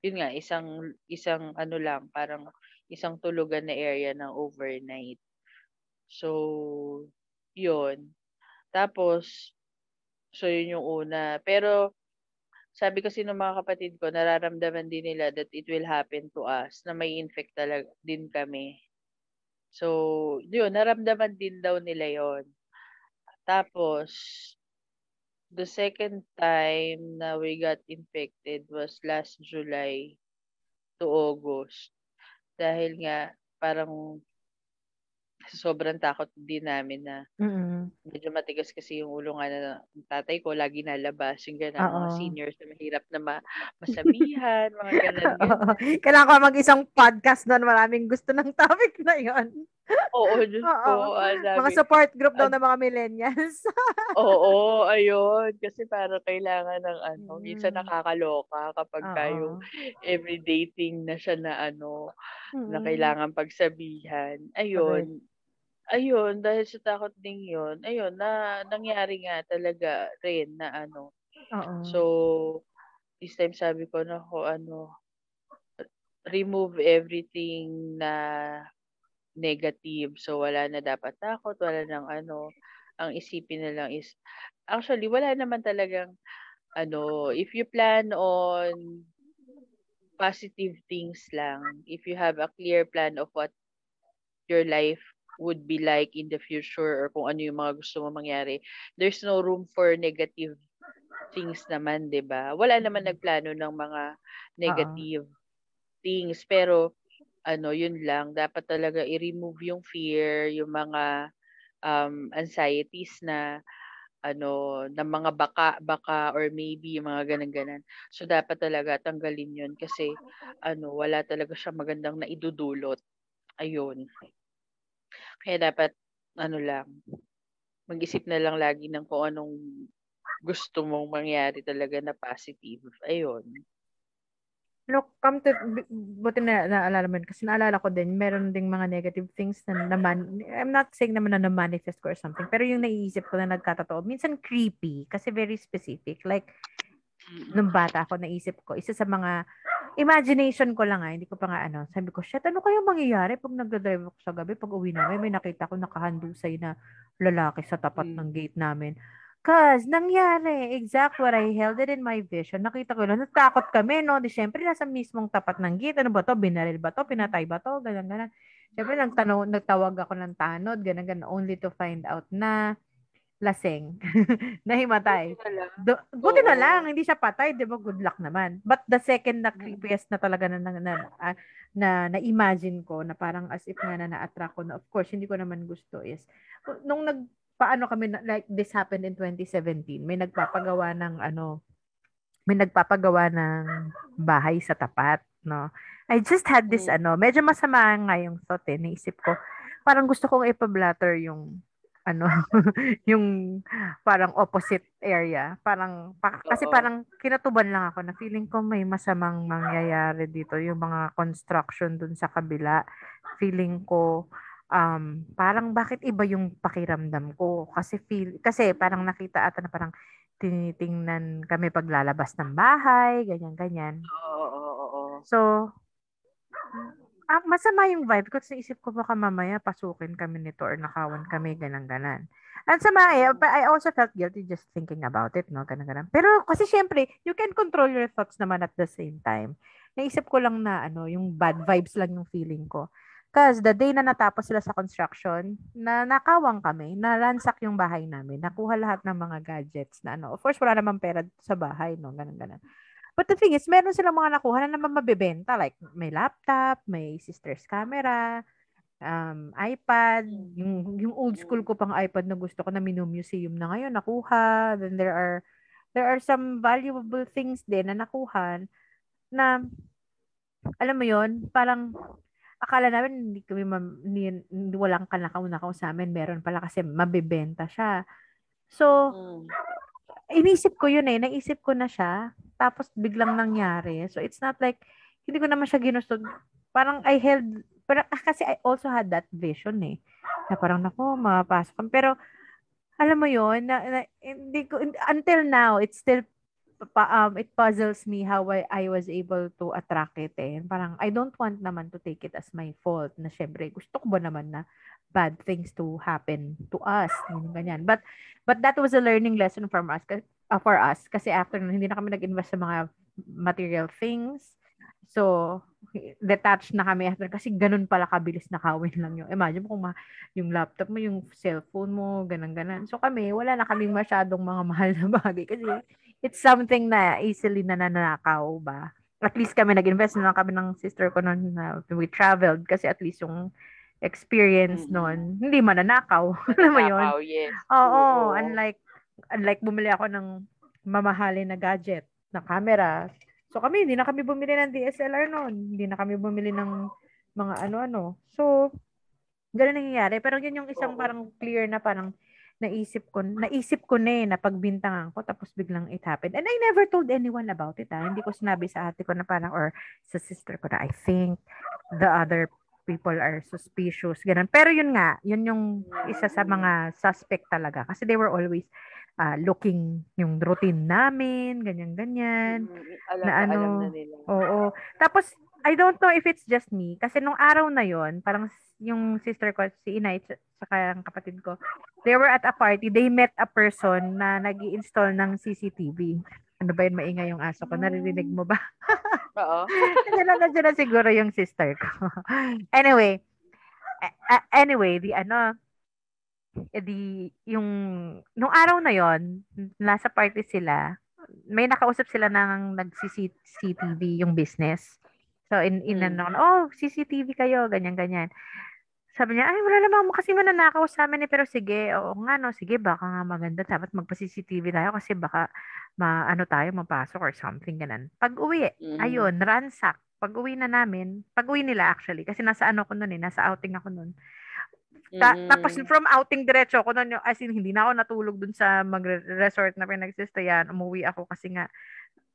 yun nga, isang, isang, ano lang, parang isang tulugan na area ng overnight. So, yun. Tapos, So, yun yung una. Pero, sabi kasi ng mga kapatid ko, nararamdaman din nila that it will happen to us, na may infect talaga din kami. So, yun, naramdaman din daw nila yon Tapos, the second time na we got infected was last July to August. Dahil nga, parang sobrang takot din namin na Mm. medyo matigas kasi yung ulo nga na ng tatay ko lagi nalabas yung gano'n, mga seniors na mahirap na ma masabihan, mga gano'n. Kailangan ko mag-isang podcast nun, maraming gusto ng topic na yun. Oo, Diyos ko, ang Mga support group daw ng mga millennials. Oo, ayun. Kasi parang kailangan ng ano, minsan Mm. nakakaloka kapagka yung Oo. everyday thing na siya na ano, na Mm. kailangan pagsabihan. Ayun. Ayun, dahil sa takot ding yun, ayun na nangyari nga talaga rin na ano. So, Oo. this time sabi ko, naku ano, remove everything na negative. So, wala na dapat takot, wala ng ano, ang isipin na lang is actually wala naman talagang ano, if you plan on positive things lang, if you have a clear plan of what your life would be like in the future or kung ano yung mga gusto mong mangyari, there's no room for negative things naman, 'di ba? Wala naman nagplano ng mga negative things, pero ano, yun lang, dapat talaga i-remove yung fear, yung mga, um, anxieties na ano, na mga baka baka or maybe yung mga gano'n-gano'n. So, dapat talaga tanggalin yun kasi ano, wala talaga siyang magandang naidudulot, ayun. Kaya dapat ano lang, mag-isip na lang lagi ng kung anong gusto mong mangyari talaga na positive, ayun. Look, come to bu buti na naalala mo yun kasi naalala ko din meron ding mga negative things na naman I'm not saying naman na na-manifest ko or something, pero yung naiisip ko na nagkatotoo, minsan creepy kasi very specific. Like, nung bata ako naisip ko, isa sa mga imagination ko lang, ah, hindi ko pa nga ano, sabi ko, "Shit, ano kayang mangyayari 'pag nagda-drive ako sa gabi, pag-uwi namin may nakita akong nakahandusay na lalaki sa tapat ng Hmm. gate namin." 'Cause nangyari, exact what I held it in my vision. Nakita ko yun, natakot kami 'no, 'di siyempre nasa mismong tapat ng gate, ano ba 'to, binaril ba 'to, pinatay ba 'to, ganyan, ganyan. Siyempre nagtanong nagtawag ako ng tanod, ganun, ganun, only to find out na lasing, na Buti himatay. na lang. Do buti na lang hindi siya patay, 'di ba, good luck naman. But the second na Mm. creepiest na talaga na na na, ah, na na-imagine ko na parang as if nga na na-attract ko na of course hindi ko naman gusto is nung nagpaano kami na like this happened in 2017, may nagpapagawa ng ano, may nagpapagawa ng bahay sa tapat, 'no. I just had this Hmm. ano, medyo masama nga yung thought, eh, naisip ko, parang gusto kong ipa-blatter yung ano, yung parang opposite area. Parang pa kasi Oo. parang kinatuban lang ako na feeling ko may masamang mangyayari dito, yung mga construction dun sa kabila. Feeling ko, um, parang bakit iba yung pakiramdam ko kasi feel kasi parang nakita ata na parang tinitingnan kami paglalabas ng bahay, ganyan, ganyan. Oo, oo, oo. So, ah, masama yung vibe ko. Tapos naisip ko baka mamaya pasukin kami nito or nakawan kami, ganang-ganan. At sa mga, Hmm. but I also felt guilty just thinking about it, no? Ganang-ganan. Pero kasi syempre, you can control your thoughts naman at the same time. Naisip ko lang na ano, yung bad vibes lang yung feeling ko. Because the day na natapos sila sa construction, na nakawang kami, naransak yung bahay namin, nakuha lahat ng mga gadgets na ano. Of course, wala namang pera sa bahay, no? Ganun-ganan. But the thing is, meron silang mga nakuha na naman mabebenta. Like, may laptop, may sister's camera, um, iPad, yung, yung old school ko pang iPad na gusto ko na minu-museum na ngayon, nakuha. Then there are, there are some valuable things din na nakuha na, alam mo yon parang, akala namin hindi kami, ma- hindi walang kanakaw-nakaw sa amin. Meron pala kasi mabebenta siya. So, Hmm. inisip ko yun eh. Naisip ko na siya. Tapos biglang nangyari. So it's not like, hindi ko naman siya ginusto. Parang I held, pero, ah, kasi I also had that vision eh. Na parang, nako, kami. Pero, alam mo yun, na, na, hindi ko, until now, it's still, pa, um, it puzzles me how I, I was able to attract it eh. Parang, I don't want naman to take it as my fault na syempre, gusto ko ba naman na bad things to happen to us. Ganyan. But, but that was a learning lesson from us, uh, for us. Kasi after nun, hindi na kami nag-invest sa mga material things. So, detached na kami after kasi ganun pala kabilis nakawin lang yung imagine mo kung ma, yung laptop mo yung cellphone mo ganun ganan so kami wala na kaming masyadong mga mahal na bagay kasi it's something na easily nananakaw ba at least kami nag-invest na lang kami ng sister ko noon na we traveled kasi at least yung experience noon, hindi mananakaw. Alam mo yun? Yes. Oo, Oo. unlike unlike bumili ako ng mamahalin na gadget, na camera. So kami, hindi na kami bumili ng DSLR noon. Hindi na kami bumili ng mga ano-ano. So, ganun nangyayari. Pero yun yung isang parang clear na parang naisip ko, naisip ko na eh, na pagbintangan ko, tapos biglang it happened. And I never told anyone about it, ah. Hindi ko sinabi sa ate ko na parang, or sa sister ko na, I think the other people are suspicious, ganun. Pero yun nga, yun yung isa sa mga suspect talaga. Kasi they were always ah, looking yung routine namin, ganyan-ganyan. Mm, alam na na, alam ano, na nila. Oo. Tapos, I don't know if it's just me. Kasi nung araw na yon parang yung sister ko, si Inay, saka ang kapatid ko, they were at a party. They met a person na nag install ng CCTV. Ano ba yun? Maingay yung aso ko. Naririnig mo ba? Oo. nandiyan na, nandiyan na siguro yung sister ko. anyway, a- anyway, the ano, eh, di, yung, nung araw na yon nasa party sila, may nakausap sila ng nag-CCTV yung business. So, in, in Mm. ano, oh, CCTV kayo, ganyan, ganyan. Sabi niya, ay, wala naman kasi mananakaw sa amin eh, pero sige, oo nga, no, sige, baka nga maganda, dapat magpa-CCTV tayo kasi baka, maano tayo, mapasok or something, ganun. Pag uwi, Mm. ayun, ransack. Pag uwi na namin, pag uwi nila actually, kasi nasa ano ko nun eh, nasa outing ako nun. Ta- Mm. Tapos from outing diretso ako yung- as in, hindi na ako natulog dun sa mag-resort na pinagsistayan. Umuwi ako kasi nga,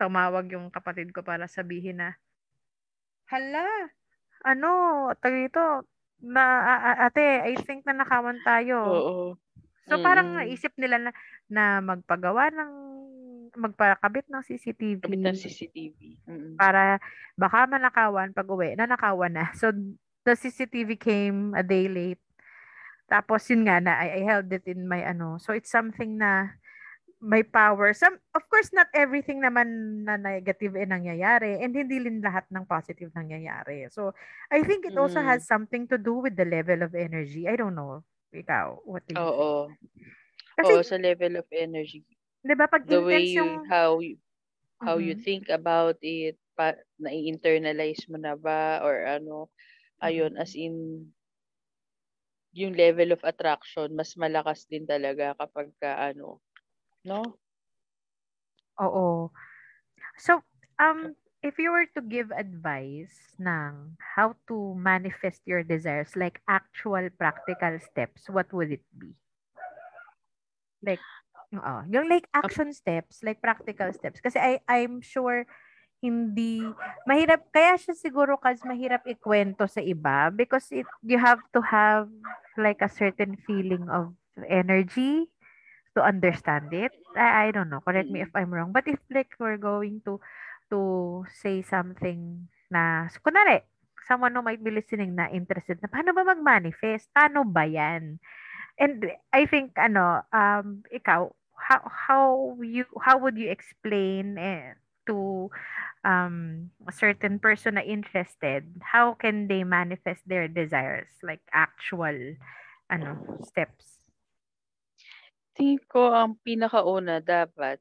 tumawag yung kapatid ko para sabihin na, hala, ano, tayo ito, na, ate, I think na nakawan tayo. Oo. So parang Mm-mm. naisip nila na, na magpagawa ng magpakabit ng CCTV Kabit ng CCTV. Mm. para baka manakawan pag uwi, nanakawan na. So the CCTV came a day late. Tapos yun nga na I, I held it in my ano. So it's something na may power. Some of course not everything naman na negative eh nangyayari and hindi din lahat ng positive nangyayari. So I think it also Mm. has something to do with the level of energy. I don't know. Ikaw, what do you Oo. Kasi, Oo, sa level of energy. 'di ba pag The way you, yung how you, how you Mhm. think about it, pa, na-internalize mo na ba or ano, ayun, as in, yung level of attraction, mas malakas din talaga kapag ka, ano, no? Oo. So, um, if you were to give advice ng how to manifest your desires, like actual practical steps, what would it be? Like, oo, yung like action steps, like practical steps. Kasi I, I'm sure hindi, mahirap, kaya siya siguro kasi mahirap ikwento sa iba because it, you have to have like a certain feeling of energy to understand it. I, I don't know. Correct me if I'm wrong. But if like we're going to to say something na, kunwari, someone who might be listening na interested na, paano ba mag-manifest? Paano ba yan? And I think, ano, um, ikaw, how, how you, how would you explain eh, to um, a certain person na interested, how can they manifest their desires? Like actual, ano, steps. Tingin ko ang pinakauna dapat,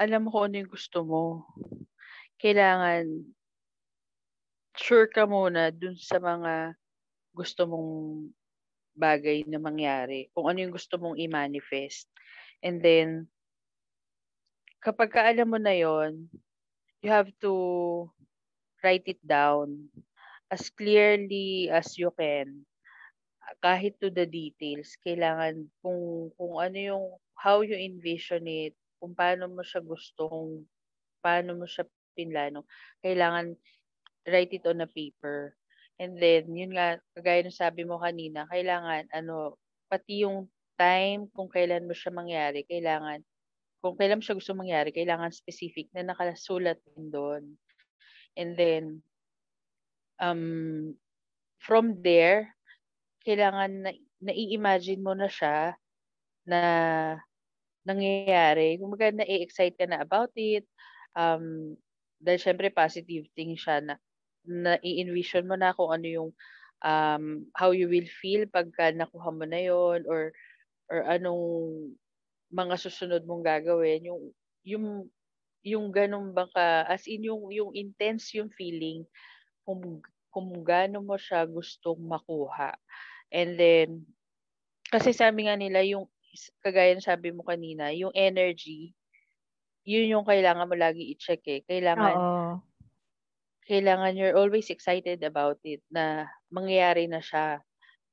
alam mo kung ano yung gusto mo. Kailangan, sure ka muna dun sa mga gusto mong bagay na mangyari. Kung ano yung gusto mong i-manifest. And then, kapag ka alam mo na yon you have to write it down as clearly as you can kahit to the details, kailangan kung kung ano yung how you envision it, kung paano mo siya gusto, kung paano mo siya pinlano, kailangan write it on a paper. And then, yun nga, kagaya ng sabi mo kanina, kailangan, ano, pati yung time kung kailan mo siya mangyari, kailangan, kung kailan siya gusto mangyari, kailangan specific na nakasulat din doon. And then, um, from there, kailangan na, nai-imagine mo na siya na nangyayari. Kumbaga, na-excite ka na about it. Um, dahil syempre positive thing siya na na-envision mo na kung ano yung um, how you will feel pagka nakuha mo na yon or or anong mga susunod mong gagawin yung yung yung ganun ba ka as in yung yung intense yung feeling kung kung gaano mo siya gustong makuha. And then, kasi sabi nga nila, yung, kagaya ng sabi mo kanina, yung energy, yun yung kailangan mo lagi i-check eh. Kailangan, Oo. kailangan you're always excited about it na mangyayari na siya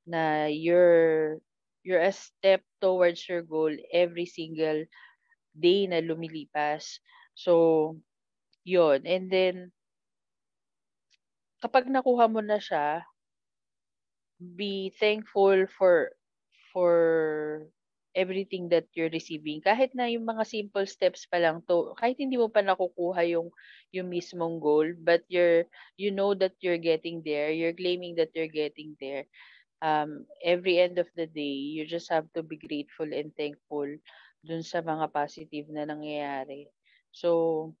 na you're you're a step towards your goal every single day na lumilipas. So, yun. And then, kapag nakuha mo na siya, be thankful for for everything that you're receiving. Kahit na yung mga simple steps pa lang to, kahit hindi mo pa nakukuha yung yung mismong goal, but you're you know that you're getting there, you're claiming that you're getting there. Um, every end of the day, you just have to be grateful and thankful dun sa mga positive na nangyayari. So,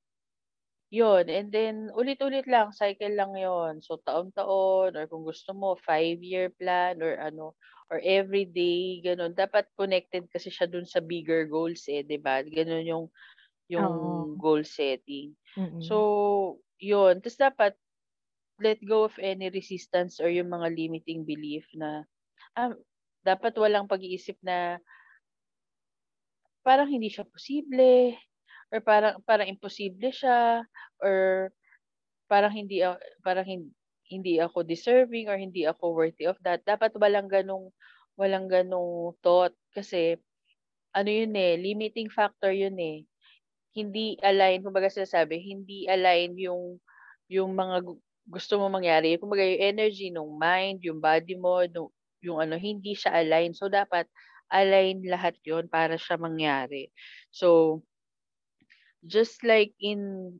yun. And then, ulit-ulit lang, cycle lang yon So, taon-taon, or kung gusto mo, five-year plan, or ano, or every day, ganun. Dapat connected kasi siya dun sa bigger goals eh, di ba? Ganun yung, yung Oo. goal setting. Mm-mm. So, yun. Tapos dapat, let go of any resistance or yung mga limiting belief na ah, dapat walang pag-iisip na parang hindi siya posible or parang parang imposible siya or parang hindi parang hindi, hindi ako deserving or hindi ako worthy of that. Dapat walang ganong walang ganong thought kasi ano yun eh, limiting factor yun eh. Hindi align, kumbaga sinasabi, hindi align yung yung mga gusto mo mangyari. Kumbaga yung energy ng mind, yung body mo, yung, yung ano, hindi siya align. So, dapat align lahat yon para siya mangyari. So, just like in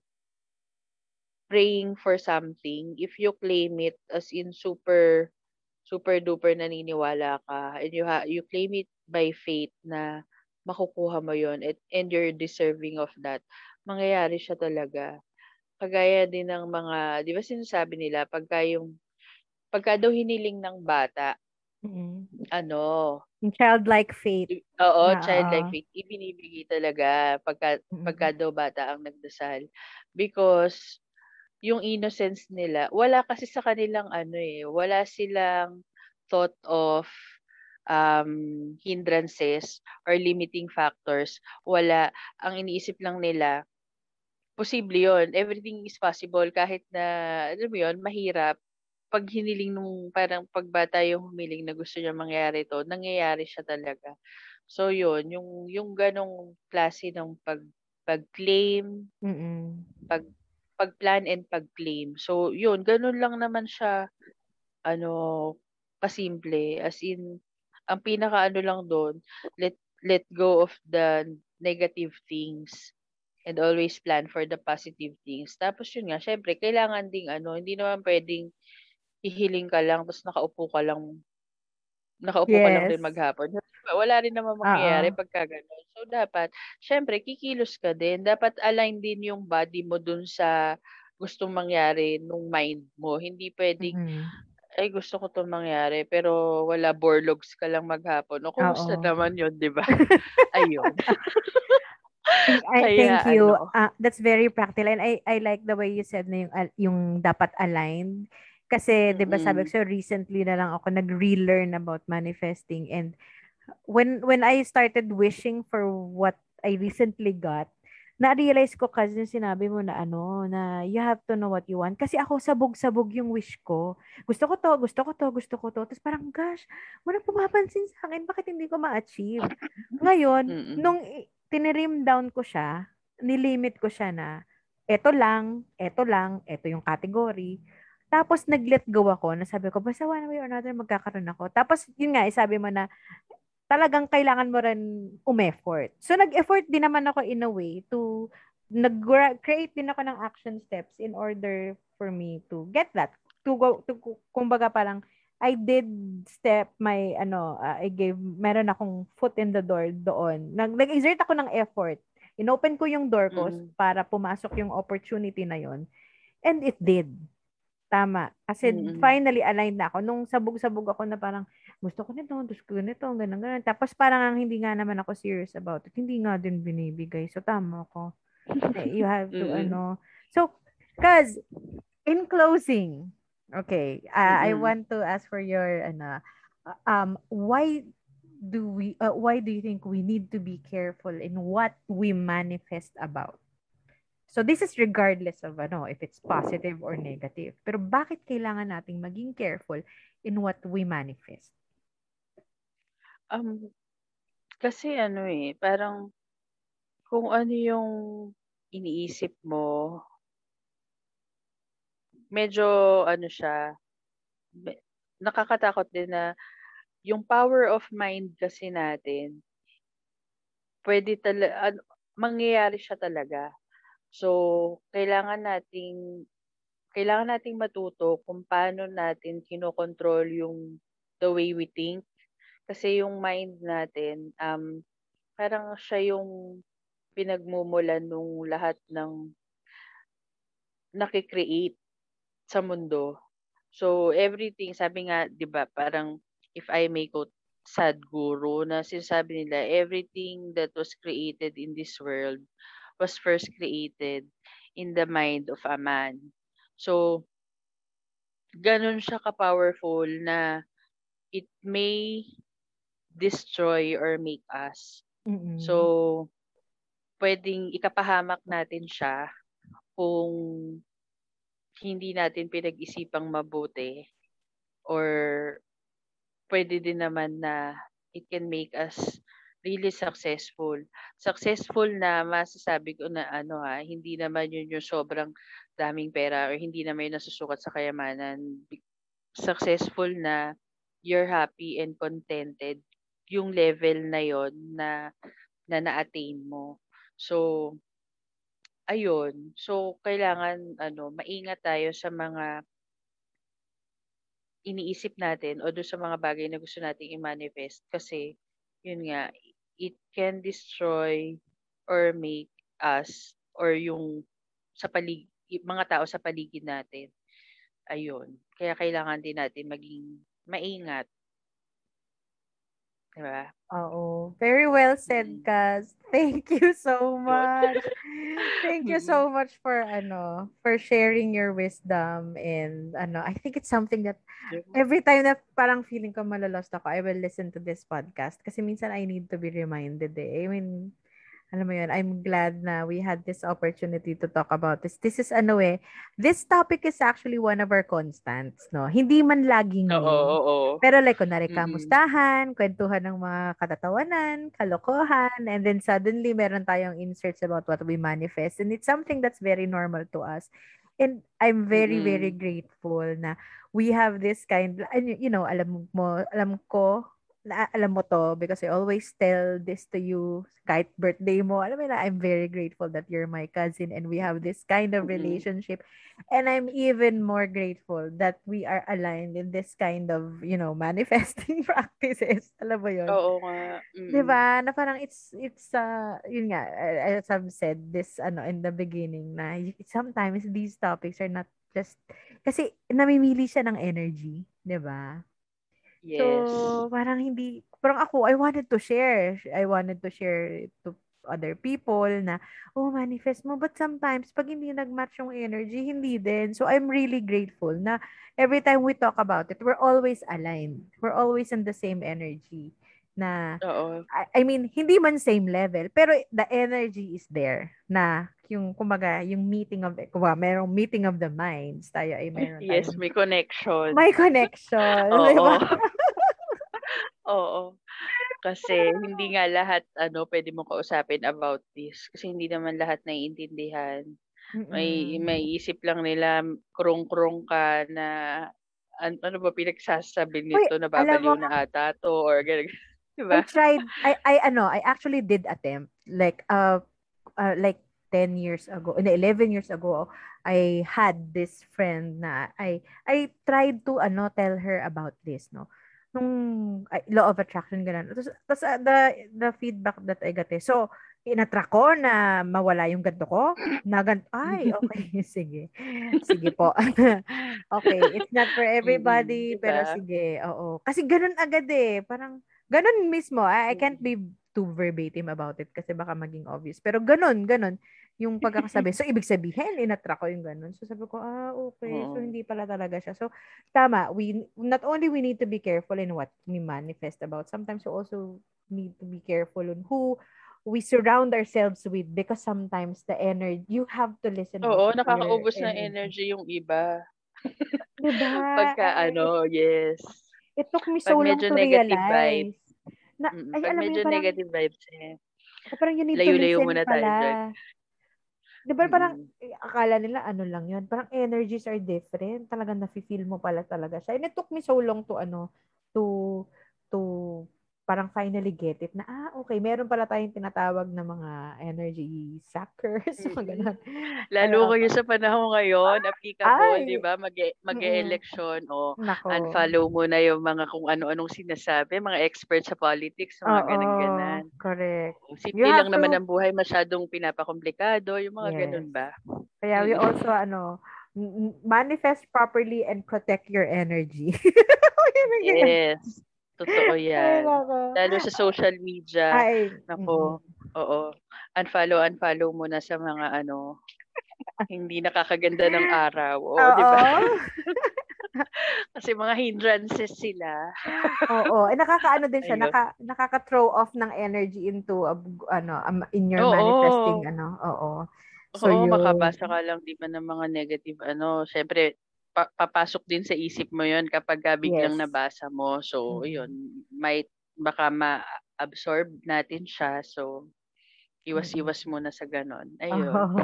praying for something, if you claim it as in super, super duper naniniwala ka, and you, ha- you claim it by faith na makukuha mo yon and, and you're deserving of that, mangyayari siya talaga. Kagaya din ng mga 'di ba sinasabi nila pagka yung pagka daw hiniling ng bata, Mm. ano childlike faith. oo, Na, childlike faith, ibinibigay talaga pagka Mm. pagka daw bata ang nagdasal. Because yung innocence nila, wala kasi sa kanilang ano eh, wala silang thought of um, hindrances or limiting factors. Wala. Ang iniisip lang nila, posible yon Everything is possible kahit na, alam mo yun, mahirap. Pag hiniling nung parang pagbata yung humiling na gusto niya mangyari to, nangyayari siya talaga. So yun, yung yung ganong klase ng pag pag-claim, pag pag-plan and pag-claim. So yun, ganun lang naman siya ano kasimple as in ang pinaka ano lang doon, let let go of the negative things and always plan for the positive things. Tapos yun nga, syempre, kailangan ding ano, hindi naman pwedeng hihiling ka lang tapos nakaupo ka lang nakaupo ka lang Yes. rin maghapon. Wala rin naman mangyayari Oo. pagka gano'n. So, dapat, syempre, kikilos ka din. Dapat align din yung body mo dun sa gustong mangyari nung mind mo. Hindi pwedeng, Mm. ay gusto ko 'tong mangyari pero wala borlogs ka lang maghapon. O kumusta naman 'yun, 'di ba? Ayun. I Kaya thank you. ano Ah, that's very practical and I I like the way you said na yung al- yung dapat aligned. Kasi 'di ba sabi ko sa'yo, recently na lang ako nag-relearn about manifesting and when when I started wishing for what I recently got, na-realize ko kasi yung sinabi mo na ano, na you have to know what you want. Kasi ako sabog-sabog yung wish ko. Gusto ko to, gusto ko to, gusto ko to. Tapos parang, gosh, walang pumapansin sa akin. Bakit hindi ko ma-achieve? Ngayon, Mm. nung tinirim down ko siya, nilimit ko siya na, eto lang, eto lang, eto yung category. Tapos nag-let go ako, na sabi ko, basta one way or another magkakaroon ako. Tapos yun nga, eh, sabi mo na, talagang kailangan mo rin umeffort. So nag-effort din naman ako in a way to nag-create din ako ng action steps in order for me to get that. To go, to, kumbaga parang, I did step my, ano, uh, I gave, meron akong foot in the door doon. Nag, nag-exert ako ng effort. Inopen ko yung door ko Mm. para pumasok yung opportunity na yon And it did. Tama. Kasi Mm. finally aligned na ako. Nung sabog-sabog ako na parang, gusto ko nito, gusto ko nito, ganun, ganun. Tapos parang ang hindi nga naman ako serious about it. Hindi nga din binibigay. So, tama ko. You have to, Mm. ano. So, cause, in closing, Okay. Uh, I want to ask for your ano um why do we uh, why do you think we need to be careful in what we manifest about? So this is regardless of ano if it's positive or negative. Pero bakit kailangan nating maging careful in what we manifest? Um kasi ano eh parang kung ano yung iniisip mo medyo ano siya, nakakatakot din na yung power of mind kasi natin, pwede tala ano, mangyayari siya talaga. So, kailangan nating kailangan nating matuto kung paano natin kinokontrol yung the way we think. Kasi yung mind natin, um, parang siya yung pinagmumulan nung lahat ng naki-create sa mundo. So, everything, sabi nga, di ba, parang, if I may quote Sadhguru, na sinasabi nila, everything that was created in this world was first created in the mind of a man. So, ganun siya ka-powerful na it may destroy or make us. Mm-mm. So, pwedeng ikapahamak natin siya kung hindi natin pinag-isipang mabuti or pwede din naman na it can make us really successful. Successful na masasabi ko na ano ha, hindi naman yun yung sobrang daming pera or hindi naman yun nasusukat sa kayamanan. Successful na you're happy and contented yung level na yon na na na-attain mo. So, ayun. So, kailangan ano, maingat tayo sa mga iniisip natin o doon sa mga bagay na gusto nating i-manifest kasi yun nga it can destroy or make us or yung sa palig mga tao sa paligid natin. Ayun. Kaya kailangan din natin maging maingat Diba? Oo. Very well said, mm. Kaz. Thank you so much. Thank you so much for ano, for sharing your wisdom and ano, I think it's something that every time na parang feeling ko malalost ako, I will listen to this podcast kasi minsan I need to be reminded eh. I mean, alam mo yun, I'm glad na we had this opportunity to talk about this. This is ano eh, this topic is actually one of our constants, no? Hindi man laging Oo, oo, oo. Pero like, kunwari, kamustahan, mm-hmm. kwentuhan ng mga katatawanan, kalokohan, and then suddenly meron tayong inserts about what we manifest. And it's something that's very normal to us. And I'm very, mm-hmm. very grateful na we have this kind, you know, alam mo, alam ko, na, alam mo to because I always tell this to you kahit birthday mo. Alam mo na, I'm very grateful that you're my cousin and we have this kind of relationship. Mm-hmm. And I'm even more grateful that we are aligned in this kind of, you know, manifesting practices. Alam mo yun? Oo nga. Mm. Diba? Na parang it's, it's, uh, yun nga, as I've said this, ano, in the beginning, na sometimes these topics are not just, kasi namimili siya ng energy. Diba? Yes. So, parang hindi, parang ako, I wanted to share. I wanted to share to other people na, oh, manifest mo. But sometimes, pag hindi nag-match yung energy, hindi din. So, I'm really grateful na every time we talk about it, we're always aligned. We're always in the same energy na Oo. I, I mean hindi man same level pero the energy is there na yung kumaga yung meeting of kumaga, merong meeting of the minds tayo ay meron yes tayong, may connection may connection Oo. Diba? Oo. Kasi hindi nga lahat ano pwede mo kausapin about this kasi hindi naman lahat naiintindihan. Mm-mm. May may isip lang nila krong-krong ka na ano, ano ba pinagsasabi nito Uy, na babaliw na ata to or ganun. Diba? I tried, I, I, ano, I actually did attempt, like, uh, uh like 10 years ago, in 11 years ago, I had this friend na I, I tried to, ano, tell her about this, no? Nung uh, law of attraction, ganun. Tapos, tapos uh, the, the feedback that I got eh. So, inattract ko na mawala yung ganto ko. Na ganto, ay, okay, sige. Sige po. okay, it's not for everybody, mm, diba? pero sige, oo. Kasi ganun agad eh. Parang, Ganun mismo. I, I can't mm. be too verbatim about it kasi baka maging obvious. Pero ganun, ganun. yung pagkakasabi. So, ibig sabihin, inattract ko yung ganun. So, sabi ko, ah, okay. So, hindi pala talaga siya. So, tama. We, not only we need to be careful in what we manifest about, sometimes we also need to be careful on who we surround ourselves with because sometimes the energy, you have to listen. Oo, nakakaubos ng energy yung iba. diba? Pagka ano, yes. It took me so long to realize. Vibes. Na, Mm, ay, pag alam medyo yun, parang, negative vibes eh. parang you need Layo-layo to listen muna tayo pala. dyan. Di ba parang Mm. akala nila ano lang yun. Parang energies are different. Talagang nafe-feel mo pala talaga siya. And it took me so long to ano, to, to parang finally get it na, ah, okay, meron pala tayong tinatawag na mga energy suckers, mga ganun. Lalo kayo sa panahon ngayon, applicable, Ay! di ba? Mag- mag-election o Nako. unfollow mo na yung mga kung ano-anong sinasabi, mga experts sa politics, mga Oo, ganan-ganan. correct. Simple lang naman to- ang buhay, masyadong pinapakomplikado, yung mga Yes. ganun ba? Kaya we Mm. also, ano, manifest properly and protect your energy. Yes. Totoo Ay, yan. nako. Lalo sa social media. Ay, Nako, oo. Unfollow, unfollow mo na sa mga ano, hindi nakakaganda ng araw. Oo, di ba? Kasi mga hindrances sila. Oo. Eh, nakakaano din siya, Ayun. naka, nakaka-throw off ng energy into, a, ano, um, in your Oo. manifesting, ano, oo. So, Oo, yun. makabasa ka lang di ba ng mga negative ano. Siyempre, pa- papasok din sa isip mo yon kapag ka biglang Yes. nabasa mo. So, Mhm. yun, might, baka ma-absorb natin siya. So, iwas-iwas muna sa ganon. Ayun. Oo.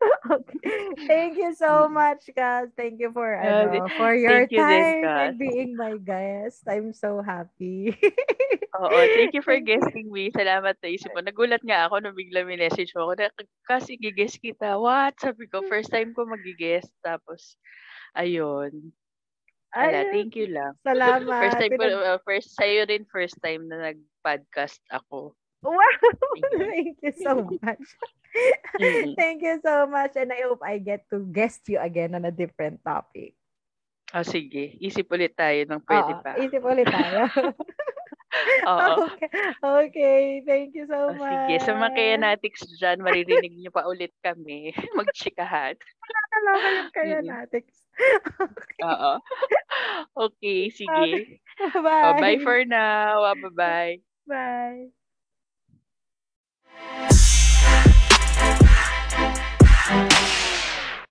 okay. Thank you so Mm. much, Kaz. Thank you for, Ah, ano, for your you din, time Kaz. and being my guest. I'm so happy. Oo, thank you for guesting me. Salamat na isip mo. Nagulat nga ako nung bigla message mo ako na kasi gigess kita. What? Sabi ko, first time ko magigess. Tapos, ayun. Ala, Ay, thank you lang. Salamat. First time Pinag- uh, first, sa'yo rin first time na nag-podcast ako. Wow! Thank you so much. Thank you so much and I hope I get to guest you again on a different topic. Oh, sige. Isip ulit tayo ng pwede Oo, pa. Isip ulit tayo. Oo. Okay. okay, thank you so much. Sige, sa mga kinetics dyan, maririnig niyo pa ulit kami. Magchikahan. Nakakaloka yung kinetics. Okay. Oo. Okay, sige. Okay. Bye. Bye for now. Ah, bye-bye. Bye. Bye.